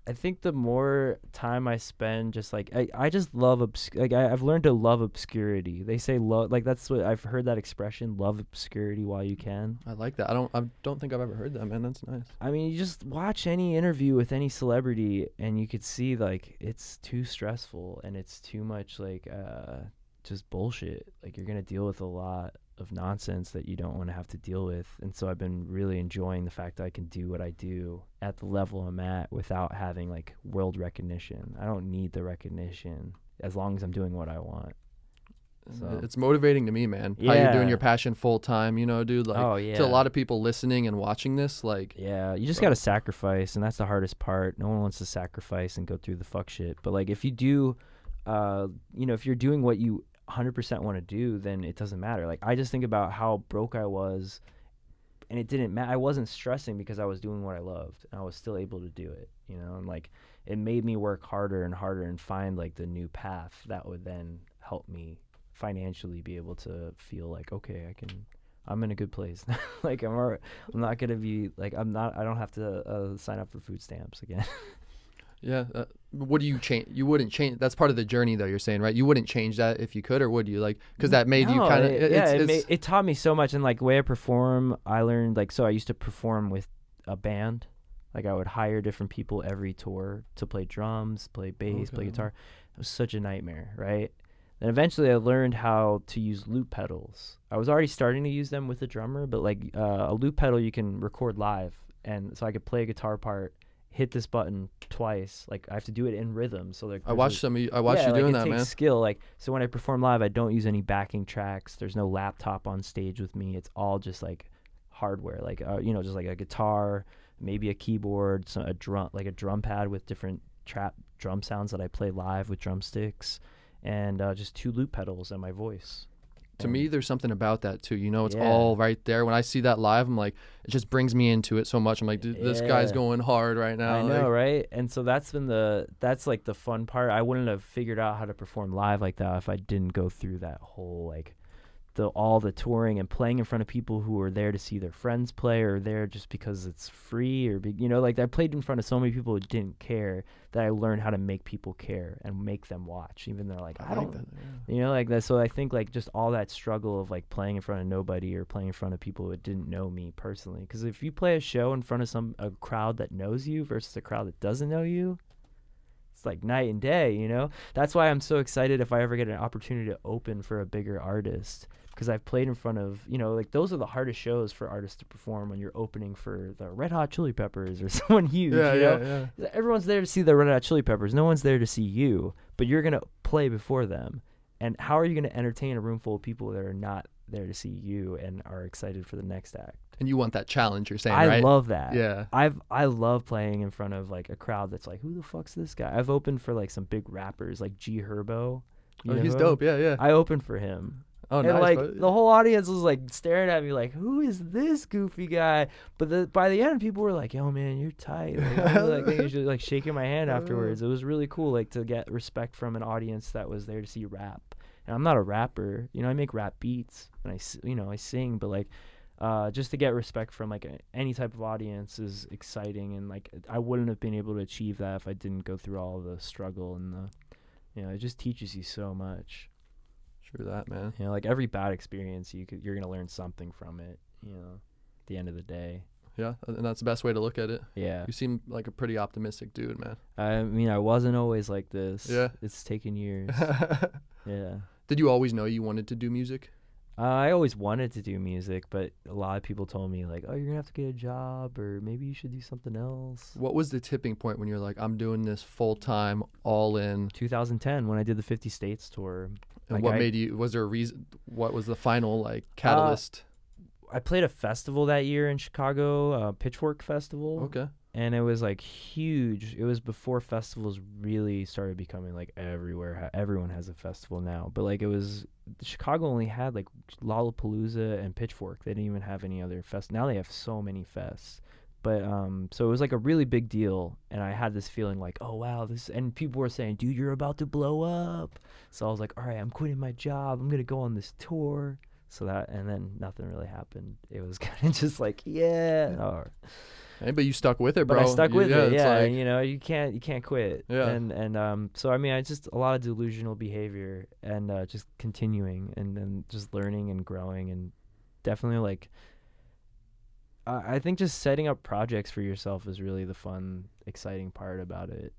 C: i think the more time i spend just like i, I just love obs- like I, i've learned to love obscurity they say love like that's what i've heard that expression love obscurity while you can
B: I like that. I don't, I don't think I've ever heard that, man. That's nice.
C: i mean you just watch any interview with any celebrity and you could see like it's too stressful and it's too much like uh just bullshit like you're gonna deal with a lot of nonsense that you don't want to have to deal with and so i've been really enjoying the fact that i can do what i do at the level i'm at without having like world recognition i don't need the recognition as long as i'm doing what i want So-
B: It's motivating to me, man. How you're doing your passion full time, you know, dude. Like,
C: oh yeah
B: to a lot of people listening and watching this, like,
C: Yeah, you just
B: Bro.
C: got to sacrifice, and that's the hardest part. No one wants to sacrifice and go through the fuck shit. But like, if you do, uh, you know, if you're doing what you 100% want to do, then it doesn't matter. Like, I just think about how broke I was, and it didn't matter. I wasn't stressing because I was doing what I loved, and I was still able to do it. You know, and like it made me work harder and harder and find like the new path that would then help me financially be able to feel like okay, I can. I'm in a good place. like I'm, I'm not gonna be like I'm not. I don't have to uh, sign up for food stamps again.
B: Yeah. Uh, what do you change? You wouldn't change. That's part of the journey, though. You're saying, right? You wouldn't change that if you could, or would you? Like, because that made you kind of.
C: it- yeah,
B: it's,
C: it, ma-
B: it's,
C: it taught me so much, and like the way I perform, I learned like so. I used to perform with a band, like I would hire different people every tour to play drums, play bass, play guitar. It was such a nightmare, right? Then eventually, I learned how to use loop pedals. I was already starting to use them with the drummer, but like uh, a loop pedal, you can record live, and so I could play a guitar part, hit this button twice. Like I have to do it in rhythm, so like
B: I watched some. Of you, I watched
C: yeah,
B: you
C: like,
B: doing
C: it
B: that,
C: takes
B: man.
C: Skill, like so when I perform live, I don't use any backing tracks. There's no laptop on stage with me. It's all just like hardware, like uh, you know, just like a guitar, maybe a keyboard, so a drum, like a drum pad with different trap drum sounds that I play live with drumsticks, and uh, just two loop pedals and my voice.
B: To me, there's something about that too. You know, it's
C: Yeah.
B: all right there. When I see that live, I'm like, it just brings me into it so much. I'm like, dude, this guy's going hard right now.
C: I
B: like-
C: know, right? And so that's been the that's like the fun part. I wouldn't have figured out how to perform live like that if I didn't go through that whole like the all the touring and playing in front of people who are there to see their friends play or there just because it's free or be, you know like I played in front of so many people who didn't care that I learned how to make people care and make them watch even though like I,
B: I like
C: don't
B: that. yeah.
C: you know, like that. So I think like just all that struggle of like playing in front of nobody or playing in front of people that didn't know me personally. Because if you play a show in front of some a crowd that knows you versus a crowd that doesn't know you, it's like night and day. You know, that's why I'm so excited if I ever get an opportunity to open for a bigger artist. Because I've played in front of, you know, like those are the hardest shows for artists to perform when you're opening for the Red Hot Chili Peppers or someone huge.
B: Yeah,
C: you
B: yeah,
C: know?
B: yeah.
C: everyone's there to see the Red Hot Chili Peppers. No one's there to see you, but you're gonna play before them. And how are you gonna entertain a room full of people that are not there to see you and are excited for the next act?
B: And you want that challenge? You're saying,
C: I
B: right?
C: love that.
B: Yeah.
C: I've I love playing in front of like a crowd that's like, who the fuck's this guy? I've opened for like some big rappers like G Herbo. Oh, you
B: Oh, he's dope. Yeah, yeah.
C: I opened for him.
B: Oh,
C: and
B: nice.
C: like
B: bro.
C: the whole audience was like staring at me like, who is this goofy guy? But the, by the end, people were like, yo man, you're tight. Like, I was, like they usually like shaking my hand afterwards. It was really cool, like to get respect from an audience that was there to see rap. And I'm not a rapper, you know. I make rap beats and I, you know, I sing, but like. Uh, just to get respect from like a, any type of audience is exciting, and like I wouldn't have been able to achieve that if I didn't go through all the struggle and the, you know, it just teaches you so much.
B: True that, man.
C: You know, like every bad experience, you could you're gonna learn something from it. You know, at the end of the day.
B: Yeah, and that's the best way to look at it.
C: Yeah.
B: You seem like a pretty optimistic dude, man.
C: I mean, I wasn't always like this.
B: Yeah.
C: It's taken years. yeah.
B: Did you always know you wanted to do music?
C: Uh, I always wanted to do music, but a lot of people told me like, "Oh, you're gonna have to get a job, or maybe you should do something else."
B: What was the tipping point when you're like, I'm doing this full time, all in?
C: 2010, when I did the 50 states tour,
B: And
C: Like,
B: what
C: I-
B: made you? Was there a reason? What was the final like catalyst?
C: I played a festival that year in Chicago, uh, Pitchfork Festival.
B: okay.
C: and it was like huge. It was before festivals really started becoming like everywhere. Everyone has a festival now, but like it was Chicago only had like Lollapalooza and Pitchfork. They didn't even have any other fest. Now they have so many fests. But um, so it was like a really big deal, and I had this feeling like, oh wow, this. And people were saying, dude, you're about to blow up. So I was like, all right, I'm quitting my job. I'm gonna go on this tour. So that, and then nothing really happened. It was kind of just like, yeah, right.
B: Hey, but you stuck with it, bro.
C: But I stuck with it. Yeah,
B: like-
C: you know, you can't you can't quit.
B: Yeah.
C: And and um, so I mean, I just a lot of delusional behavior and uh, just continuing and then just learning and growing and definitely like. I I think just setting up projects for yourself is really the fun, exciting part about it.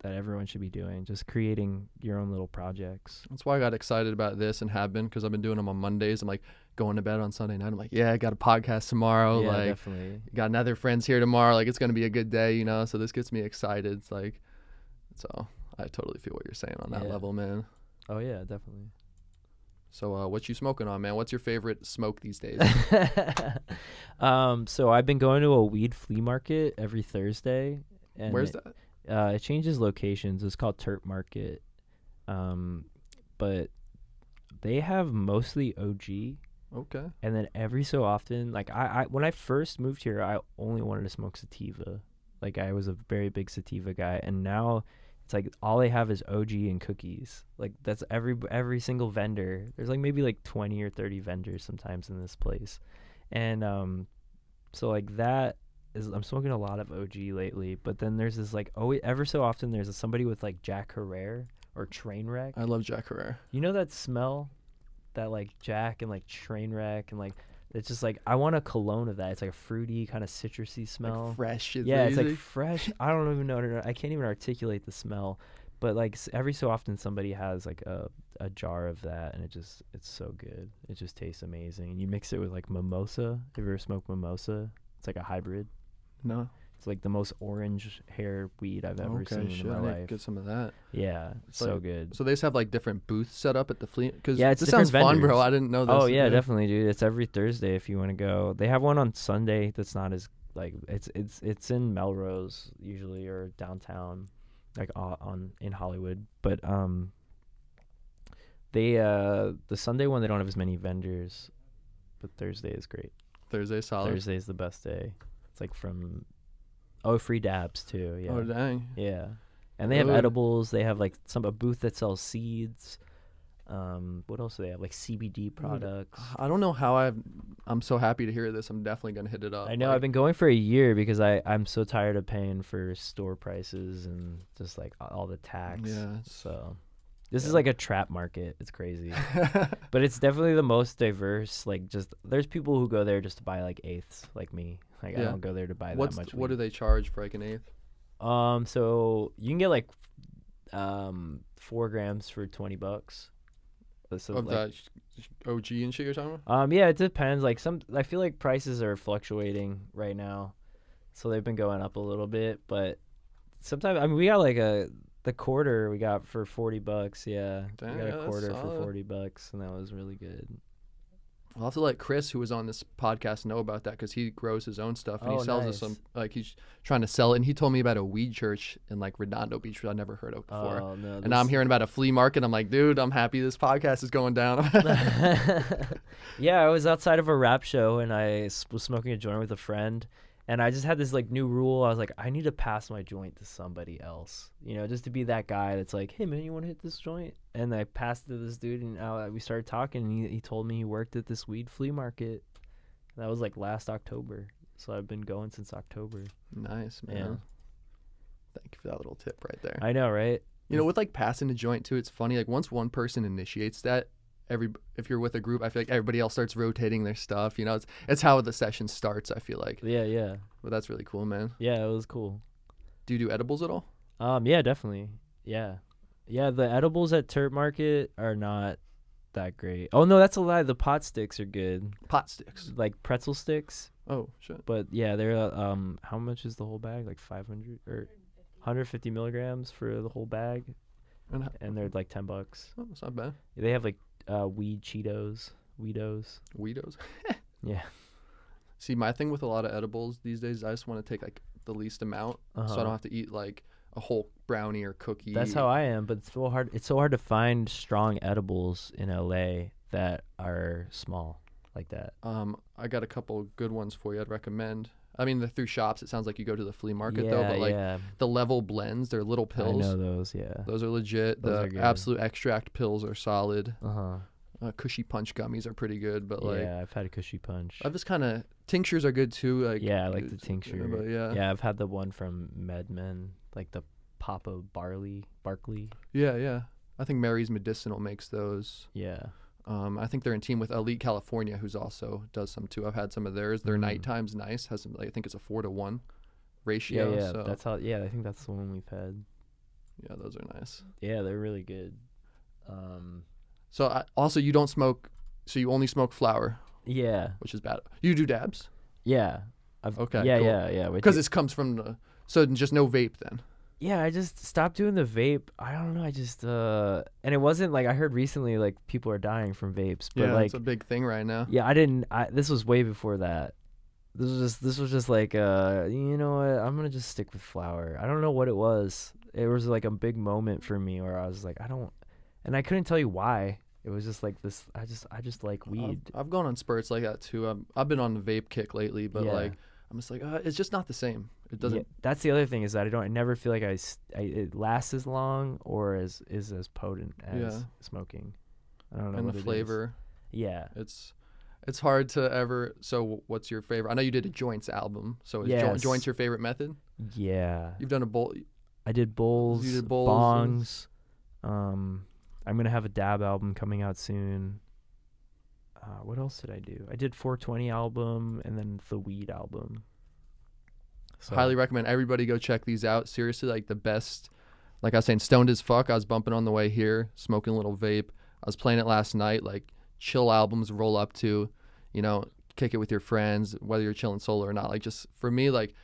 C: That everyone should be doing, just creating your own little projects.
B: That's why I got excited about this and have been because I've been doing them on Mondays. I'm like going to bed on Sunday night. I'm like, yeah, I got a podcast tomorrow.
C: yeah,
B: like,
C: definitely.
B: got another friends here tomorrow. Like, it's gonna be a good day, you know. So this gets me excited. It's like, so I totally feel what you're saying on that
C: Yeah.
B: level, man.
C: Oh yeah, definitely.
B: So, uh, what you smoking on, man? What's your favorite smoke these days?
C: um, so I've been going to a weed flea market every Thursday. And
B: Where's
C: it-
B: that?
C: Uh, it changes locations. It's called Turp Market, um, but they have mostly OG,
B: Okay.
C: and then every so often like I, I when i first moved here i only wanted to smoke sativa like i was a very big sativa guy and now it's like all they have is og and cookies. Like that's every every single vendor. There's like maybe like 20 or 30 vendors sometimes in this place. And um so like that is i'm smoking a lot of og lately but then there's this like oh ever so often there's a, somebody with like Jack Herer or trainwreck
B: I love Jack Herer.
C: you know that smell, that like Jack and like Trainwreck and like it's just like I want a cologne of that. It's like a fruity kind of citrusy smell.
B: Like fresh.
C: Yeah, it's like fresh. I don't even know. I can't even articulate the smell, but like every so often somebody has like a a jar of that, and it just it's so good. It just tastes amazing. And you mix it with like mimosa. Have you ever smoked mimosa? It's like a hybrid.
B: no.
C: It's like the most orange hair weed I've ever
B: okay,
C: seen
B: shit.
C: in my life.
B: get some of that.
C: Yeah, it's so
B: like-
C: good.
B: So they just have like different booths set up at the flea. Because
C: Yeah, it's
B: this sounds fun, bro. I didn't know this.
C: Oh yeah, definitely, dude. It's every Thursday if you want to go. They have one on Sunday that's not as like it's it's it's in Melrose usually or downtown, like uh, on in Hollywood. But um, they uh the Sunday one they don't have as many vendors, but Thursday is great.
B: Thursday solid.
C: Thursday is the best day. It's like from oh free dabs too. Yeah,
B: Oh dang.
C: yeah, and they have edibles. They have like some a booth that sells seeds. Um, what else do they have? Like CBD products.
B: I don't know how I've. I'm so happy to hear this. I'm definitely gonna hit it up.
C: I know
B: Like,
C: I've been going for a year because I I'm so tired of paying for store prices and just like a- all the tax.
B: Yeah, it's-
C: So this is
B: yeah.
C: like a trap market. It's crazy, but it's definitely the most diverse. Like just there's people who go there just to buy like eighths, like me. Like I
B: Yeah.
C: don't go there to buy
B: What's
C: that
B: th-
C: much.
B: what do they charge for like an eighth?
C: Um, so you can get like um four grams for twenty bucks. Uh, So
B: of
C: like,
B: that sh- sh- OG and shit you're talking about?
C: Um, yeah, it depends. Like some, I feel like prices are fluctuating right now, so they've been going up a little bit. But sometimes, I mean, we got like a the quarter we got for forty bucks. Yeah,
B: Dang,
C: we got
B: yeah,
C: a
B: that's
C: quarter for
B: solid.
C: forty bucks, and that was really good.
B: I'll have to let Chris, who was on this podcast, know about that because he grows his own stuff and
C: Oh,
B: he sells
C: nice.
B: us some. Like he's trying to sell it, and he told me about a weed church in like Redondo Beach, which I never heard of before.
C: Oh no!
B: and now I'm hearing about a flea market. I'm like, dude, I'm happy this podcast is going down.
C: yeah, I was outside of a rap show and I was smoking a joint with a friend, and I just had this like new rule. I was like, I need to pass my joint to somebody else, you know, just to be that guy that's like, hey man, you want to hit this joint? And I passed it to this dude, and uh, we started talking. And he he told me he worked at this weed flea market. That was like last October, so I've been going since October.
B: nice, man.
C: Yeah.
B: Thank you for that little tip right there.
C: I know, right?
B: You know, with like passing a joint too, it's funny. Like once one person initiates that, every if you're with a group, I feel like everybody else starts rotating their stuff. You know, it's it's how the session starts. I feel like,
C: Yeah, yeah,
B: but that's really cool, man.
C: yeah. It was cool.
B: Do you do edibles at all?
C: Um, yeah, definitely. Yeah, yeah. The edibles at Turp Market are not that great. Oh no, that's a lie. The pot sticks are good,
B: Pot sticks.
C: like pretzel sticks.
B: Oh shit.
C: But yeah, they're uh, um, how much is the whole bag? Like five hundred or 150 milligrams for the whole bag,
B: And,
C: and they're like ten bucks.
B: oh, that's not bad.
C: They have like uh, weed Cheetos, Weedos.
B: Weedos.
C: Yeah.
B: See, my thing with a lot of edibles these days, I just want to take like the least amount, so I
C: Uh-huh.
B: don't have to eat like a whole brownie or cookie.
C: That's how I am, but it's so hard. It's so hard to find strong edibles in LA that are small like that.
B: Um, I got a couple good ones for you. I'd recommend. I mean, they're through shops. It sounds like you go to the flea market
C: yeah,
B: though, but like
C: yeah.
B: the level blends, they're little pills.
C: I know those. Yeah.
B: Those are legit.
C: Those
B: the
C: good.
B: absolute extract pills are solid.
C: Uh huh.
B: Uh, Kushy Punch gummies are pretty good, but like
C: yeah, I've had a Kushy Punch.
B: I've just kind of tinctures are good too. Like
C: yeah, I like the
B: it's-
C: tincture.
B: But yeah,
C: yeah, I've had the one from MedMen, like the Papa Barley, Barkley.
B: yeah, yeah. I think Mary's Medicinal makes those.
C: Yeah.
B: Um, I think they're in team with Elite California, who's also does some too. I've had some of theirs. Their
C: Mm.
B: nighttime's nice. Has some. Like, I think it's a four to one ratio.
C: yeah.
B: so
C: That's how. Yeah, I think that's the one we've had.
B: yeah, those are nice.
C: Yeah, they're really good. Um.
B: So I, also, you don't smoke. So you only smoke flower,
C: Yeah.
B: which is bad. You do dabs
C: Yeah. I've,
B: Okay,
C: Yeah,
B: cool.
C: yeah, yeah.
B: because this comes from the. So just no vape then.
C: Yeah, I just stopped doing the vape. I don't know. I just uh, and it wasn't like I heard recently like people are dying from vapes, but
B: yeah,
C: like
B: it's a big thing right now.
C: Yeah, I didn't. I this was way before that. This was just this was just like uh, you know what? I'm gonna just stick with flower. I don't know what it was. It was like a big moment for me where I was like, I don't, and I couldn't tell you why. It was just like this. I just I just like
B: I've,
C: weed.
B: I've gone on spurts like that too. i I've been on the vape kick lately, but
C: Yeah.
B: like I'm just like uh, it's just not the same. It doesn't.
C: Yeah, that's the other thing is that I don't. I never feel like I. it lasts as long or as is as potent as
B: Yeah.
C: smoking. I don't know.
B: and the
C: it
B: flavor.
C: Yeah.
B: It's it's hard to ever. So what's your favorite? I know you did a joints album. So is jo- joints your favorite method?
C: Yeah.
B: You've done a bowl.
C: I did bowls,
B: did bowls and-
C: bongs. Um, I'm gonna have a dab album coming out soon. Uh, what else did I do? I did 420 album and then the weed album. So,
B: Highly recommend everybody go check these out. Seriously, like the best. Like I was saying, stoned as fuck. I was bumping on the way here, smoking a little vape. I was playing it last night. Like chill albums, roll up to, you know, kick it with your friends, whether you're chilling solo or not. Like just for me, like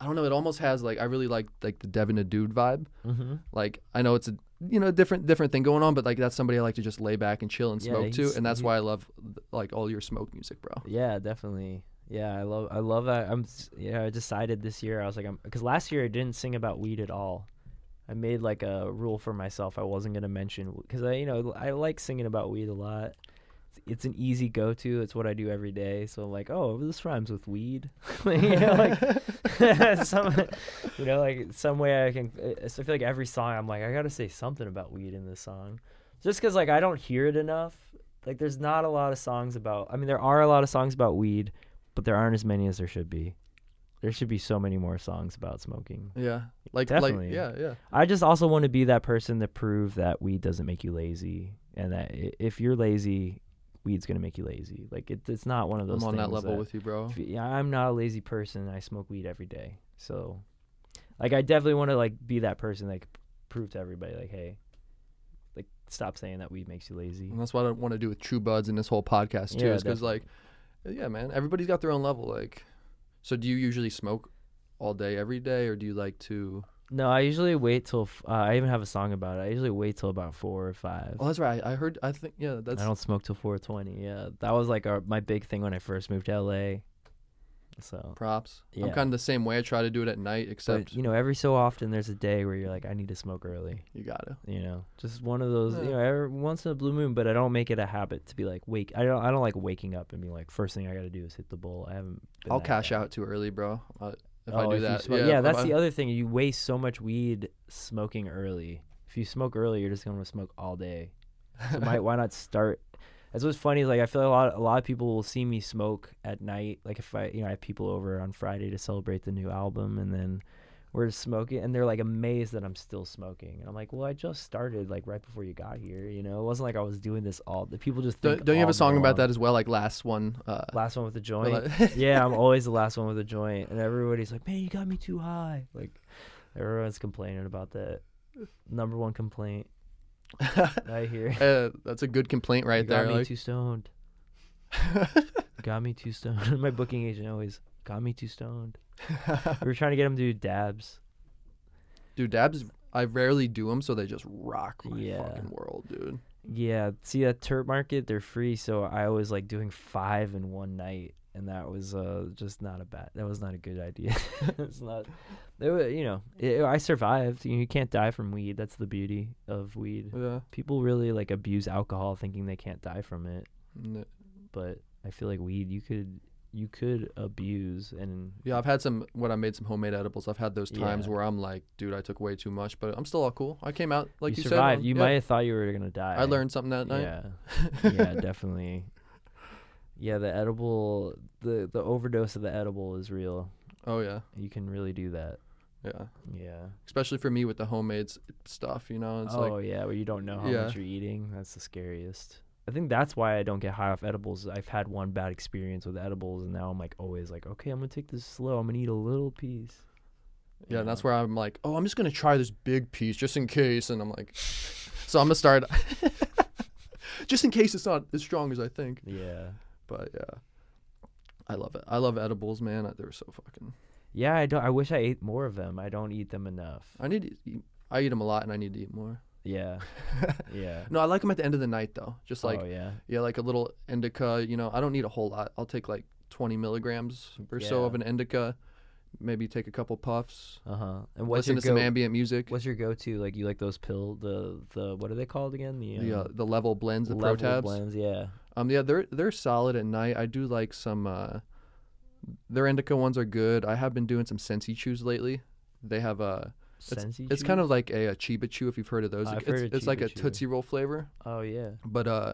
B: I don't know. It almost has like I really like like the Devin the Dude vibe.
C: Mhm.
B: Like I know it's a you know different different thing going on, but like that's somebody I like to just lay back and chill and
C: Yeah,
B: smoke to, and that's why I love like all your smoke music, bro.
C: Yeah, definitely. Yeah, I love I love that. I'm yeah, I decided this year I was like I'm cuz last year I didn't sing about weed at all. I made like a rule for myself I wasn't going to mention cuz I you know I like singing about weed a lot. It's, an easy go-to. It's what I do every day. So I'm like, "Oh, this rhymes with weed." you know like some you know like some way I can uh, so I feel like every song I'm like I got to say something about weed in this song. Just cuz like I don't hear it enough. Like there's not a lot of songs about I mean there are a lot of songs about weed, but there aren't as many as there should be. There should be so many more songs about smoking.
B: Yeah, like
C: Definitely.
B: like yeah yeah.
C: I just also want to be that person to prove that weed doesn't make you lazy, and that if you're lazy, weed's gonna make you lazy. Like it, it's not one of those.
B: I'm on that level with you, bro.
C: yeah, I'm not a lazy person. I smoke weed every day, so like I definitely want to like be that person that prove to everybody like, hey, like stop saying that weed makes you lazy.
B: And that's what I want to do with True Buds and this whole podcast too,
C: Yeah,
B: is because like, yeah, man, everybody's got their own level. Like, so do you usually smoke all day every day, or do you like to?
C: No, I usually wait till f- uh, I even have a song about it. I usually wait till about four or five.
B: Oh, that's right. I heard. I think yeah, that's
C: I don't smoke till 420. Yeah, that was like our, my big thing when I first moved to LA. So,
B: props.
C: Yeah.
B: I'm kind of the same way. I try to do it at night, except
C: but you know, every so often there's a day where you're like, I need to smoke early.
B: you gotta.
C: You know, just one of those.
B: Yeah.
C: You know, every once in a blue moon. But I don't make it a habit to be like wake. I don't. I don't like waking up and be like, first thing I got to do is hit the bowl. I haven't.
B: I'll cash out too early, bro. Uh, if
C: Oh,
B: I do
C: you
B: that,
C: smoke-
B: yeah.
C: yeah, that's
B: I-
C: the other thing. You waste so much weed smoking early. If you smoke early, you're just gonna smoke all day. So might why not start? That's what's funny is like I feel like a lot a lot of people will see me smoke at night. Like if I you know I have people over on Friday to celebrate the new album, and then we're smoking, and they're like amazed that I'm still smoking. And I'm like, well, I just started like right before you got here. You know, it wasn't like I was doing this all. The people just think
B: Don't, don't you have a song about that as well? Like last one. Uh,
C: Last one with the joint. yeah, I'm always the last one with a joint, and everybody's like, "Man, you got me too high." Like, everyone's complaining about that. Number one complaint I hear.
B: uh, that's a good complaint right
C: got
B: there.
C: me
B: Like,
C: too stoned. got me too stoned. My booking agent always got me too stoned. we were trying to get him to do dabs.
B: dude, dabs. I rarely do them, so they just rock my
C: Yeah.
B: fucking world, dude.
C: Yeah, see at Turp Market they're free, so I was like doing five in one night, and that was uh just not a bad. That was not a good idea. it's not. It, you know, it, I survived. You, know, you can't die from weed. That's the beauty of weed.
B: Yeah.
C: People really like abuse alcohol, thinking they can't die from it,
B: N-
C: but I feel like weed you could you could abuse and
B: Yeah, I've had some when I made some homemade edibles. I've had those times
C: Yeah.
B: where I'm like, dude, I took way too much, but I'm still all cool. I came out like you,
C: you survived.
B: on-
C: you
B: yeah,
C: might have thought you were gonna die.
B: I learned something that night.
C: Yeah, yeah, definitely. Yeah, the edible, the the overdose of the edible is real.
B: Oh yeah,
C: You can really do that.
B: yeah.
C: Yeah.
B: Especially for me with the homemade stuff, you know. It's
C: oh
B: like
C: yeah, where you don't know how
B: Yeah.
C: much you're eating. That's the scariest. I think that's why I don't get high off edibles. I've had one bad experience with edibles, and now I'm like always like, okay, I'm gonna take this slow. I'm gonna eat a little piece.
B: yeah, and that's where I'm like, oh, I'm just gonna try this big piece just in case, and I'm like, so I'm gonna start, just in case it's not as strong as I think.
C: Yeah.
B: But yeah, I love it. I love edibles, man. They're so fucking.
C: Yeah, I don't. I wish I ate more of them. I don't eat them enough.
B: I need to eat, I eat them a lot, and I need to eat more.
C: Yeah. Yeah.
B: No, I like them at the end of the night though. Just like
C: oh yeah.
B: yeah, like a little indica. You know, I don't need a whole lot. I'll take like 20 milligrams or so of an indica. maybe take a couple puffs,
C: Uh huh. And what's
B: listen
C: your
B: to some
C: go-
B: ambient music.
C: What's your go-to? Like you like those pill the the what are they called again? The
B: the uh,
C: um,
B: the level blends, the pro
C: level
B: tabs.
C: blends. Yeah.
B: Um, yeah, they're they're solid at night. I do like some. Uh, their indica ones are good. I have been doing some Sensi chews lately. They have a. It's, it's kind of like a, a Chiba Chew if you've heard of those.
C: I've
B: it's
C: heard of
B: it's like a Tootsie Roll flavor,
C: Oh yeah.
B: but uh,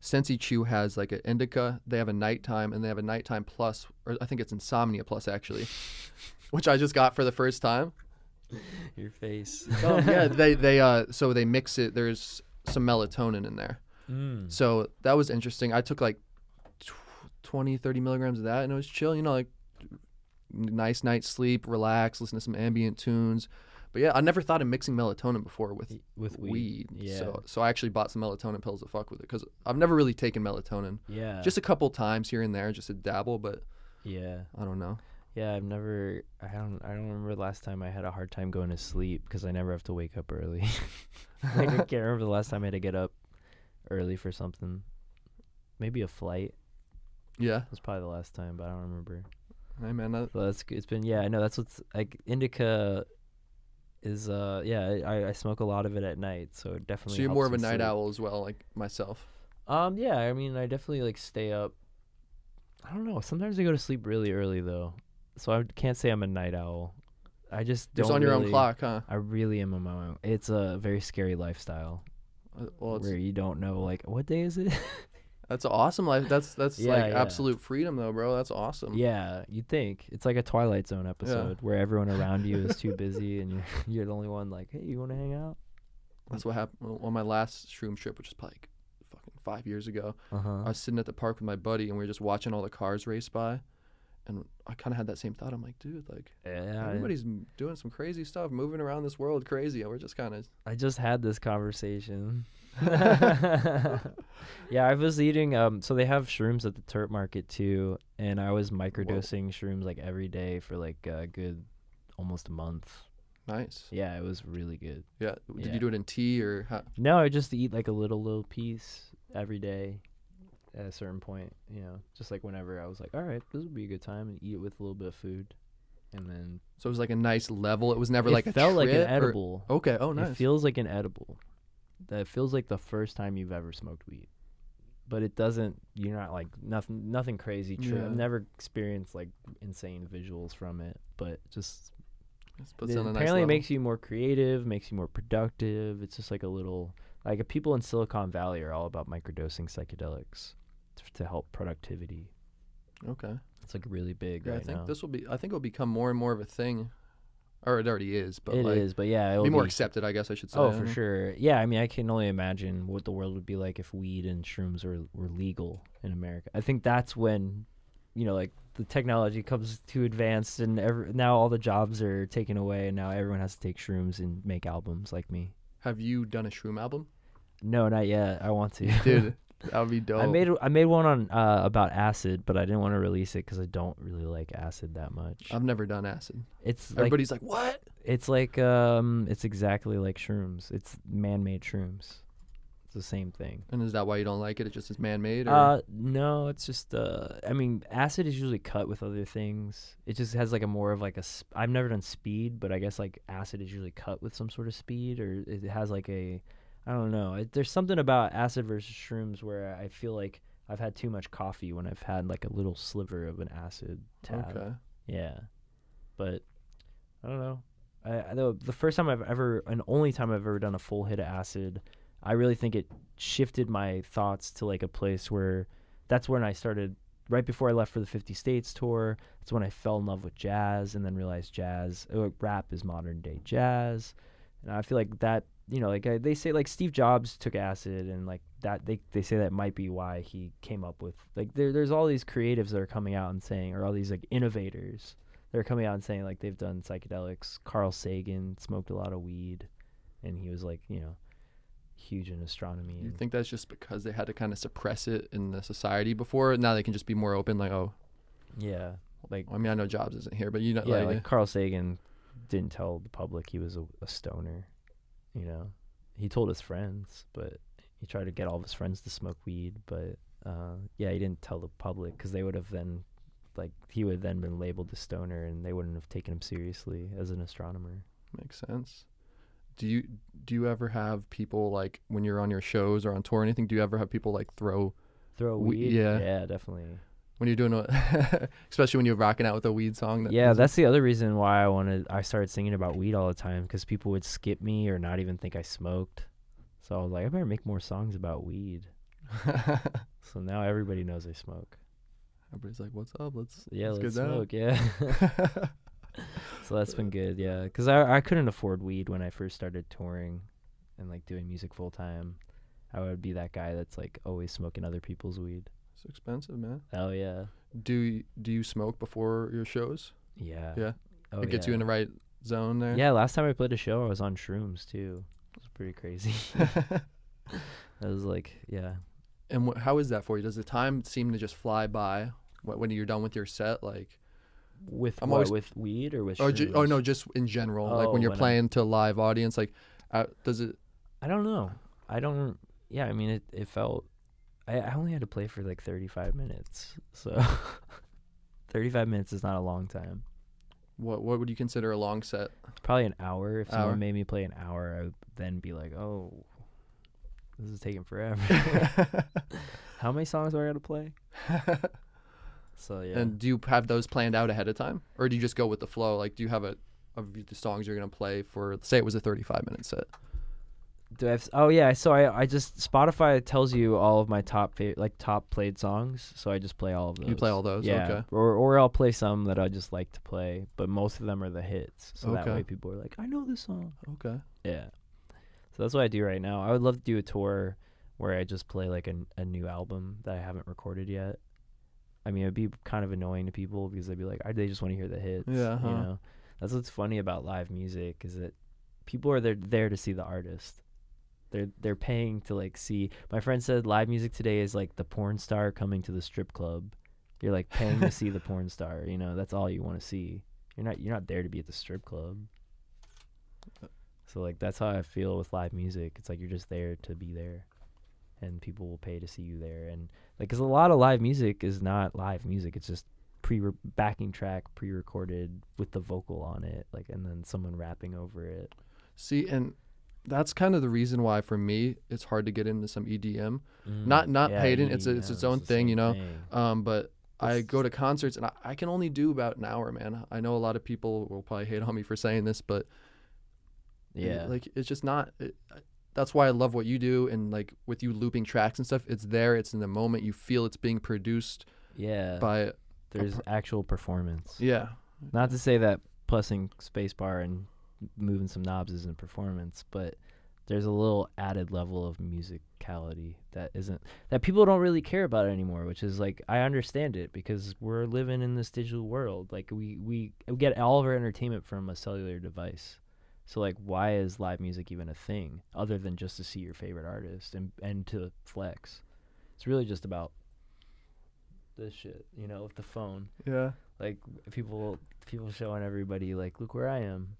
B: Sensi Chew has like an indica. They have a nighttime, and they have a nighttime plus, or I think it's insomnia plus actually, which I just got for the first time.
C: Your face.
B: Um, yeah, they they uh so they mix it. There's some melatonin in there.
C: Mm.
B: So that was interesting. I took like tw- 20, 30 milligrams of that, and it was chill. You know, like nice night's sleep, relax, listen to some ambient tunes. But yeah, I never thought of mixing melatonin before with
C: With
B: weed.
C: weed. Yeah.
B: So so I actually bought some melatonin pills to fuck with it because I've never really taken melatonin.
C: yeah.
B: Just a couple times here and there, just to dabble. But
C: yeah.
B: I don't know.
C: Yeah, I've never. I don't. I don't remember the last time I had a hard time going to sleep because I never have to wake up early. like, I can't remember the last time I had to get up early for something. Maybe a flight
B: Yeah.
C: was probably the last time, but I don't remember.
B: Hey man,
C: that's it's been yeah. I know that's what's like indica. Is uh yeah I, I smoke a lot of it at night so it definitely.
B: so you're more of a night
C: sleep.
B: owl as well, like myself.
C: Um yeah I mean I definitely like stay up. I don't know. Sometimes I go to sleep really early though, so I can't say I'm a night owl. I just don't
B: on your own clock, huh?
C: I really am on my own. It's a very scary lifestyle
B: Uh, Well,
C: where you don't know like what day is it.
B: that's awesome life. That's that's
C: Yeah,
B: like
C: yeah.
B: absolute freedom though, bro. That's awesome.
C: yeah, you'd think it's like a Twilight Zone episode where everyone around you is too busy and you're you're the only one like, hey, you want to hang out?
B: That's what happened on my last shroom trip, which is probably like fucking five years ago.
C: Uh huh.
B: I was sitting at the park with my buddy, and we were just watching all the cars race by, and I kind of had that same thought. I'm like, dude, like
C: Yeah,
B: everybody's m- doing some crazy stuff, moving around this world crazy, and we're just kind of
C: I just had this conversation. yeah, I was eating. Um, so they have shrooms at the Turp Market too, and I was microdosing shrooms like every day for like a good, almost a month.
B: nice.
C: Yeah, it was really good.
B: Yeah. Did
C: Yeah.
B: you do it in tea or how?
C: No, I just eat like a little little piece every day. At a certain point, you know, just like whenever I was like, all right, this would be a good time, and eat it with a little bit of food, and then
B: So it was like a nice level. It was never
C: it
B: like a
C: felt like an
B: trip or-
C: edible.
B: Okay. Oh, nice.
C: It feels like an edible. That feels like the first time you've ever smoked weed. But it doesn't you're not like nothing nothing crazy true.
B: Yeah.
C: I've never experienced like insane visuals from it, but just it
B: it on a nice
C: apparently it makes you more creative, makes you more productive. It's just like a little like people in Silicon Valley are all about microdosing psychedelics to help productivity.
B: Okay.
C: It's like really big
B: Yeah,
C: right
B: I think
C: now.
B: this will be. I think it'll become more and more of a thing, or it already is. But
C: It
B: like,
C: is, but yeah, it'll
B: be more
C: be-
B: accepted, I guess I should say.
C: Oh, for sure. Yeah, I mean, I can only imagine what the world would be like if weed and shrooms were, were legal in America. I think that's when, you know, like the technology comes too advanced and every, now all the jobs are taken away and now everyone has to take shrooms and make albums like me.
B: Have you done a shroom album,
C: No, not yet. I want to.
B: dude? that would be dope.
C: I made I made one on uh, about acid, but I didn't want to release it because I don't really like acid that much.
B: I've never done acid.
C: it's like
B: Everybody's like, "What?"
C: It's like um, it's exactly like shrooms. It's man-made shrooms. It's the same thing.
B: And is that why you don't like it? It just is man-made, or
C: Uh, no, it's just uh, I mean, acid is usually cut with other things. It just has like a more of like a. Sp- I've never done speed, but I guess like acid is usually cut with some sort of speed, or it has like a, I don't know. It, there's something about acid versus shrooms where I feel like I've had too much coffee when I've had like a little sliver of an acid tab.
B: okay.
C: Yeah, but I don't know. I, I the the first time I've ever and only time I've ever done a full hit of acid, I really think it shifted my thoughts to like a place where that's when I started. Right before I left for the 50 States tour, that's when I fell in love with jazz and then realized jazz, uh, rap is modern day jazz. And I feel like that, you know, like I, they say, like Steve Jobs took acid, and like that, they they say that might be why he came up with like there. There's all these creatives that are coming out and saying, or all these like innovators that are coming out and saying like they've done psychedelics. Carl Sagan smoked a lot of weed, and he was like, you know, huge in astronomy.
B: You think that's just because they had to kind of suppress it in the society before? Now they can just be more open. Like, oh,
C: yeah, like
B: I mean, I know Jobs isn't here, but you know,
C: yeah,
B: like,
C: like Carl Sagan didn't tell the public he was a, a stoner. You know, he told his friends, but he tried to get all of his friends to smoke weed. But uh, yeah, he didn't tell the public because they would have then like he would have then been labeled a stoner, and they wouldn't have taken him seriously as an astronomer.
B: Makes sense. Do you do you ever have people like when you're on your shows or on tour or anything? Do you ever have people like throw
C: Throw
B: We-
C: weed,
B: yeah.
C: yeah, definitely.
B: When you're doing a, especially when you're rocking out with a weed song? That
C: Yeah, that's the other reason why I wanted. I started singing about weed all the time because people would skip me or not even think I smoked. So I was like, I better make more songs about weed. So now everybody knows I smoke.
B: Everybody's like, "What's up? Let's
C: Yeah,
B: let's,
C: let's
B: get down."
C: smoke. Yeah. so that's been good. Yeah, because I I couldn't afford weed when I first started touring, and like doing music full time. I would be that guy that's like always smoking other people's weed.
B: It's expensive, man.
C: Oh yeah.
B: Do you, do you smoke before your shows?
C: Yeah.
B: Yeah?
C: Oh,
B: it gets you in the right zone there.
C: Yeah, last time I played a show, I was on shrooms too. It was pretty crazy. I was like, yeah.
B: and wh- how is that for you? Does the time seem to just fly by wh- when you're done with your set? Like,
C: With
B: I'm
C: what?
B: always-
C: with weed or with
B: or ju- oh no, just in general, like
C: Oh,
B: when you're
C: when
B: playing to a live audience. Like, uh, does it?
C: I don't know. I don't. Yeah, I mean, it. It felt. I, I only had to play for like 35 minutes, so 35 minutes is not a long time.
B: What what would you consider a long set?
C: Probably an hour. If
B: Hour?
C: someone made me play an hour, I would then be like, oh, this is taking forever. How many songs do I got to play? So yeah.
B: And do you have those planned out ahead of time, or do you just go with the flow? Like, do you have a of the songs you're gonna play for? Say it was a 35 minute set.
C: Do I have, oh yeah, so I I just Spotify tells you all of my top fa- like top played songs, so I just play all of those.
B: You play all those,
C: yeah.
B: okay.
C: Or or I'll play some that I just like to play, but most of them are the hits, so that way people are like, I know this song.
B: Okay.
C: Yeah. So that's what I do right now. I would love to do a tour where I just play like a, a new album that I haven't recorded yet. I mean, it'd be kind of annoying to people because they'd be like, I, they just want to hear the hits.
B: Yeah, huh.
C: You know, that's what's funny about live music is that people are there there to see the artist. They're they're paying to like see. My friend said live music today is like the porn star coming to the strip club. You're like paying to see the porn star. You know, that's all you want to see. You're not you're not there to be at the strip club. So like that's how I feel with live music. It's like you're just there to be there, and people will pay to see you there. And like, cause a lot of live music is not live music. It's just pre backing track, pre-recorded with the vocal on it, like, and then someone rapping over it.
B: See, and that's kind of the reason why for me it's hard to get into some EDM.
C: Mm,
B: Not- not hating, it's a- it's its own
C: the
B: thing, you know?
C: thing.
B: Um, but I go to concerts and I, I can only do about an hour, man. I know a lot of people will probably hate on me for saying this, but
C: Yeah,
B: like it's just not. It, I- that's why I love what you do, and like with you looping tracks and stuff, it's there, it's in the moment. You feel it's being produced
C: yeah.
B: by.
C: There's actual performance.
B: Yeah,
C: Not to say that pressing spacebar and moving some knobs isn't performance, but there's a little added level of musicality that isn't that people don't really care about anymore. Which is like I understand it because we're living in this digital world. Like we we, we get all of our entertainment from a cellular device. So like, why is live music even a thing other than just to see your favorite artist and and to flex? It's really just about this shit, you know, with the phone
B: yeah.
C: like people people showing everybody like look where I am.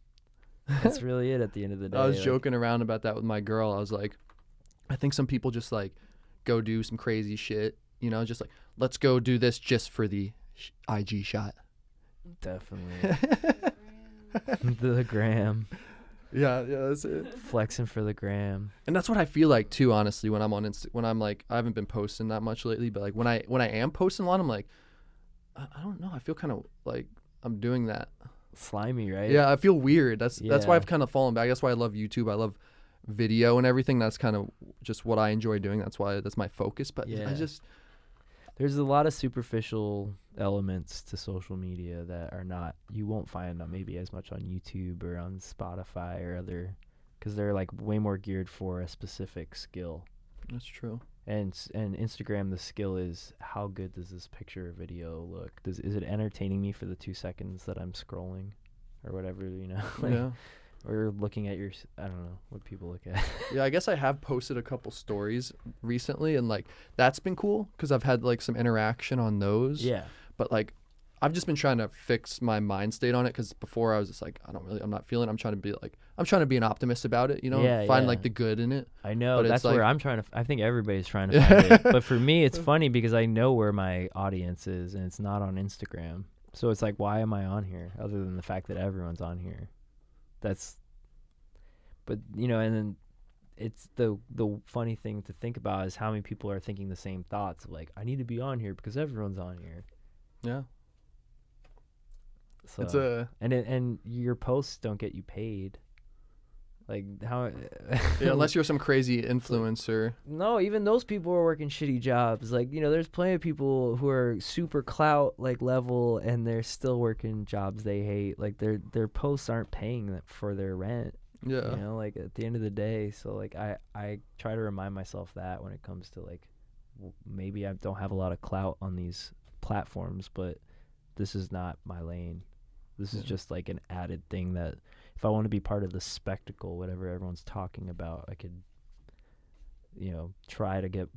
C: That's really it at the end of the day.
B: I was
C: like-
B: joking around about that with my girl. I was like, I think some people just like go do some crazy shit, you know, just like let's go do this just for the IG shot.
C: Definitely the gram
B: Yeah, yeah, that's it.
C: flexing for the gram.
B: And that's what I feel like too, honestly, when I'm on Insta when I'm like I haven't been posting that much lately, but like when I when I am posting a lot, I'm like I, I don't know, I feel kind of like I'm doing that.
C: Slimy, right?
B: Yeah, I feel weird. That's that's why
C: Yeah.
B: I've kind of fallen back. That's why I love YouTube. I love video and everything. That's kind of just what I enjoy doing. That's why that's my focus. But I
C: Yeah.
B: just
C: There's a lot of superficial elements to social media that are not you won't find on maybe as much on YouTube or on Spotify or other cuz they're like way more geared for a specific skill.
B: that's true.
C: And and Instagram the skill is how good does this picture or video look? Does is it entertaining me for the two seconds that I'm scrolling, or whatever you know? like,
B: yeah.
C: Or looking at your I don't know what people look at.
B: Yeah, I guess I have posted a couple stories recently, and like that's been cool because I've had like some interaction on those.
C: yeah,
B: But like, I've just been trying to fix my mind state on it because before I was just like, I don't really, I'm not feeling. I'm trying to be like, I'm trying to be an optimist about it. You know,
C: Yeah,
B: find
C: yeah.
B: like the good in it.
C: I know
B: But
C: that's where I'm trying to. I think everybody's trying to find it. But for me, it's funny because I know where my audience is, and it's not on Instagram. So it's like, why am I on here? Other than the fact that everyone's on here, that's. But you know, and then it's the the funny thing to think about is how many people are thinking the same thoughts. Like, I need to be on here because everyone's on here.
B: Yeah,
C: So
B: it's a
C: and it, and your posts don't get you paid. Like how?
B: yeah, unless you're some crazy influencer.
C: No, even those people are working shitty jobs. Like, you know, there's plenty of people who are super clout like level and they're still working jobs they hate. Like their their posts aren't paying them for their rent.
B: Yeah,
C: You know, like at the end of the day. So like I I try to remind myself that when it comes to like w- maybe I don't have a lot of clout on these platforms, but this is not my lane. This is just like an added thing that if I want to be part of the spectacle, whatever everyone's talking about, I could, you know, try to get.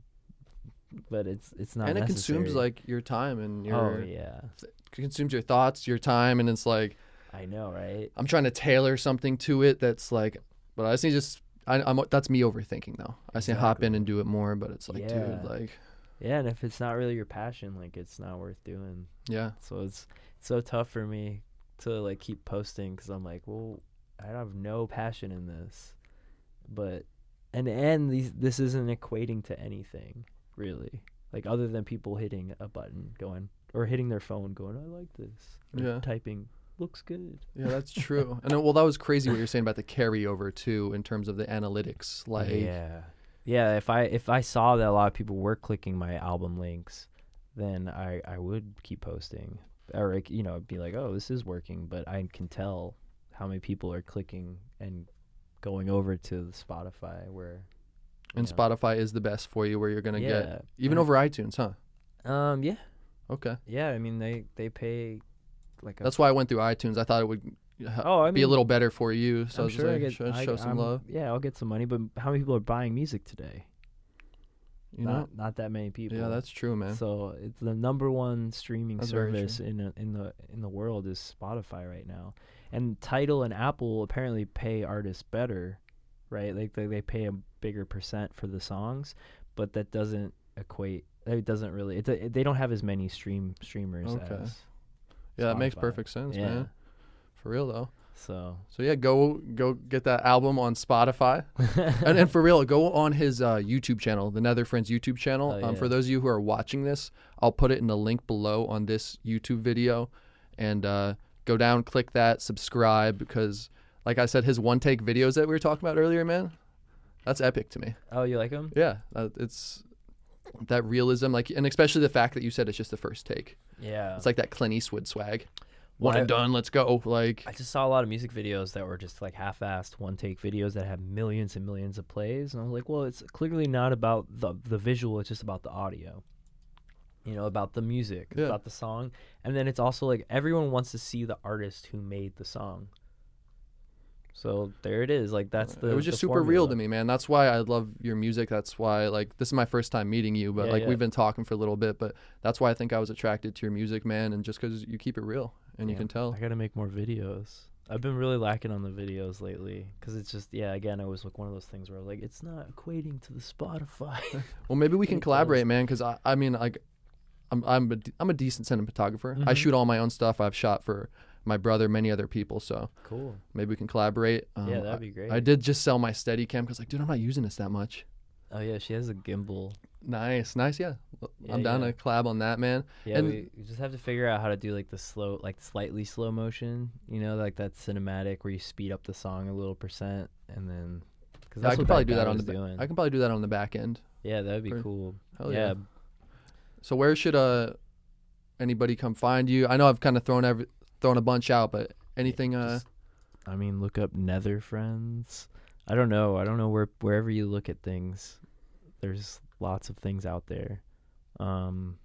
C: But it's it's not.
B: and it consumes like your time and oh, your
C: Oh yeah,
B: consumes your thoughts, your time, and it's like
C: I know, right?
B: I'm trying to tailor something to it that's like, but I just need to just. I, I'm that's me overthinking though. I just need to hop in and do it more, but it's like,
C: Yeah.
B: dude, like,
C: Yeah, and if it's not really your passion, like it's not worth doing.
B: yeah,
C: So it's it's so tough for me to like keep posting because I'm like, well, I have no passion in this, but and and these this isn't equating to anything really, like other than people hitting a button, going or hitting their phone, going, I like this,
B: Yeah.
C: typing looks good.
B: yeah, that's true. and then, well, that was crazy what you're saying about the carryover too, in terms of the analytics. Like,
C: yeah, yeah. If I if I saw that a lot of people were clicking my album links, then I I would keep posting, like, you know, be like, oh, this is working. But I can tell how many people are clicking and going over to Spotify where.
B: and
C: know.
B: Spotify is the best for you, where you're gonna
C: yeah,
B: get even
C: and-
B: over iTunes, huh?
C: Um. Yeah.
B: Okay,
C: Yeah. I mean, they they pay like a
B: that's why I went through iTunes. I thought it would
C: Oh, I
B: be a little better for you. So I
C: I'm
B: was
C: sure I
B: like,
C: get
B: show,
C: I,
B: show some
C: I'm-
B: love.
C: Yeah, I'll get some money, but how many people are buying music today?
B: You know?
C: not not that many people.
B: Yeah, that's true, man.
C: So it's the number one streaming
B: That's
C: service in a, in the in the world is Spotify right now, and Tidal and Apple apparently pay artists better, right? Like they, they pay a bigger percent for the songs, but that doesn't equate. It doesn't really. It, it, they don't have as many stream streamers
B: Okay.
C: as.
B: yeah, that makes perfect sense,
C: Yeah.
B: man. For real though.
C: So.
B: So yeah, go go get that album on Spotify, and, and for real, go on his uh, YouTube channel, the Netherfriends YouTube channel.
C: Oh,
B: um, for those of you who are watching this, I'll put it in the link below on this YouTube video, and uh, go down, click that, subscribe because, like I said, his one take videos that we were talking about earlier, man, that's epic to me.
C: oh, you like them?
B: Yeah, uh, it's that realism, like, and especially the fact that you said it's just the first take.
C: Yeah.
B: It's like that Clint Eastwood swag.
C: Well,
B: One and done. Let's go. Like,
C: I just saw a lot of music videos that were just like half-assed one-take videos that have millions and millions of plays, and I was like, well, it's clearly not about the the visual; it's just about the audio. You know, about the music,
B: Yeah.
C: about the song, and then it's also like everyone wants to see the artist who made the song. So there it is. Like that's uh, the.
B: it was just super real to me, man. That's why I love your music. That's why, like, this is my first time meeting you, but
C: Yeah,
B: like
C: yeah.
B: we've been talking for a little bit. But that's why I think I was attracted to your music, man, and just because you keep it real and you
C: Yeah,
B: can tell.
C: I gotta make more videos. I've been really lacking on the videos lately because it's just yeah. Again, it was like one of those things where like it's not equating to the Spotify.
B: Well, maybe we can
C: It does.
B: collaborate, man. Because I, I mean, like, I'm I'm a, I'm a decent cinematographer. I
C: Mhm.
B: shoot all my own stuff. I've shot for my brother, many other people. So
C: cool.
B: maybe we can collaborate. Um,
C: yeah, that'd be great.
B: I did just sell my Steadicam because, like, dude, I'm not using this that much.
C: Oh yeah, she has a gimbal.
B: Nice, nice, yeah.
C: Yeah,
B: I'm down
C: yeah.
B: to collab on that, man.
C: Yeah,
B: And-
C: we, just have to figure out how to do like the slow, like slightly slow motion. You know, like that cinematic where you speed up the song a little percent, and then. Cause
B: Yeah, I could probably do that on the
C: doing.
B: I can probably do that on the back end.
C: yeah, that'd be
B: Pretty-
C: cool.
B: Hell
C: yeah.
B: So where should uh anybody come find you? I know I've kind of thrown every thrown a bunch out, but anything uh
C: just- I mean, look up Netherfriends. I don't know. I don't know where wherever you look at things, there's lots of things out there. Um,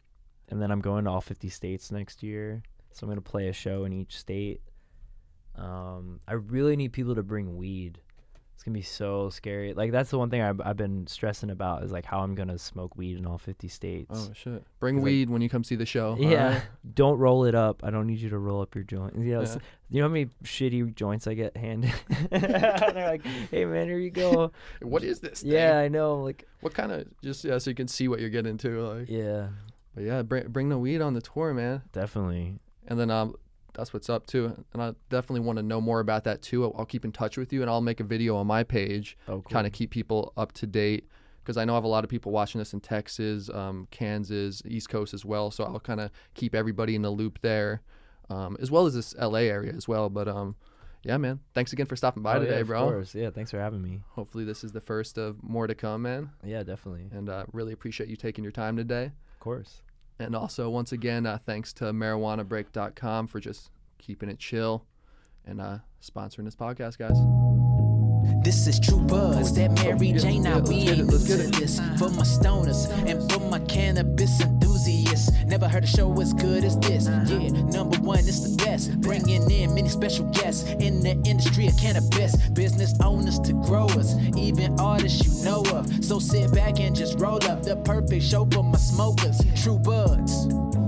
C: and then I'm going to all 50 states next year, so I'm gonna play a show in each state. Um, I really need people to bring weed. It's gonna be so scary. Like that's the one thing I've, I've been stressing about is like how I'm gonna smoke weed in all 50 states.
B: Oh shit! Bring
C: 'Cause, like-
B: weed when you come see the show.
C: yeah, don't roll it up. I don't need you to roll up your joint. You know,
B: Yeah.
C: you know how many shitty joints I get handed? They're like, "Hey man, here you go."
B: What is this? Thing?
C: yeah, I know. Like,
B: What kind of just yeah, so you can see what you're getting into. Like,
C: yeah,
B: but yeah, bring bring the weed on the tour, man.
C: definitely.
B: And then um, that's what's up too. And I definitely want to know more about that too. I'll, I'll keep in touch with you, and I'll make a video on my page,
C: Oh, cool.
B: kind of keep people up to date. Because I know I have a lot of people watching this in Texas, um, Kansas, East Coast as well. So I'll kind of keep everybody in the loop there, um, as well as this LA area as well. But um, yeah, man, thanks again for stopping by
C: Oh,
B: today,
C: yeah,
B: bro.
C: Of course. Yeah, thanks for having me.
B: Hopefully this is the first of more to come, man.
C: Yeah, definitely.
B: And uh, really appreciate you taking your time today.
C: Of course.
B: And also, once again, uh, thanks to marijuanabreak.com for just keeping it chill and uh, sponsoring this podcast, guys.
A: This is True Buds, that Mary Jane.
B: yeah,
A: Now
B: let's
A: we
B: get it,
A: ain't new
B: let's
A: to
B: get it.
A: this. For my stoners and for my cannabis enthusiasts. Never heard a show as good as this. Uh-huh. Yeah, number one, it's the best. Bringing in many special guests in the industry of cannabis. Business owners to growers, even artists you know of. So sit back and just roll up the perfect show for my smokers. True Buds.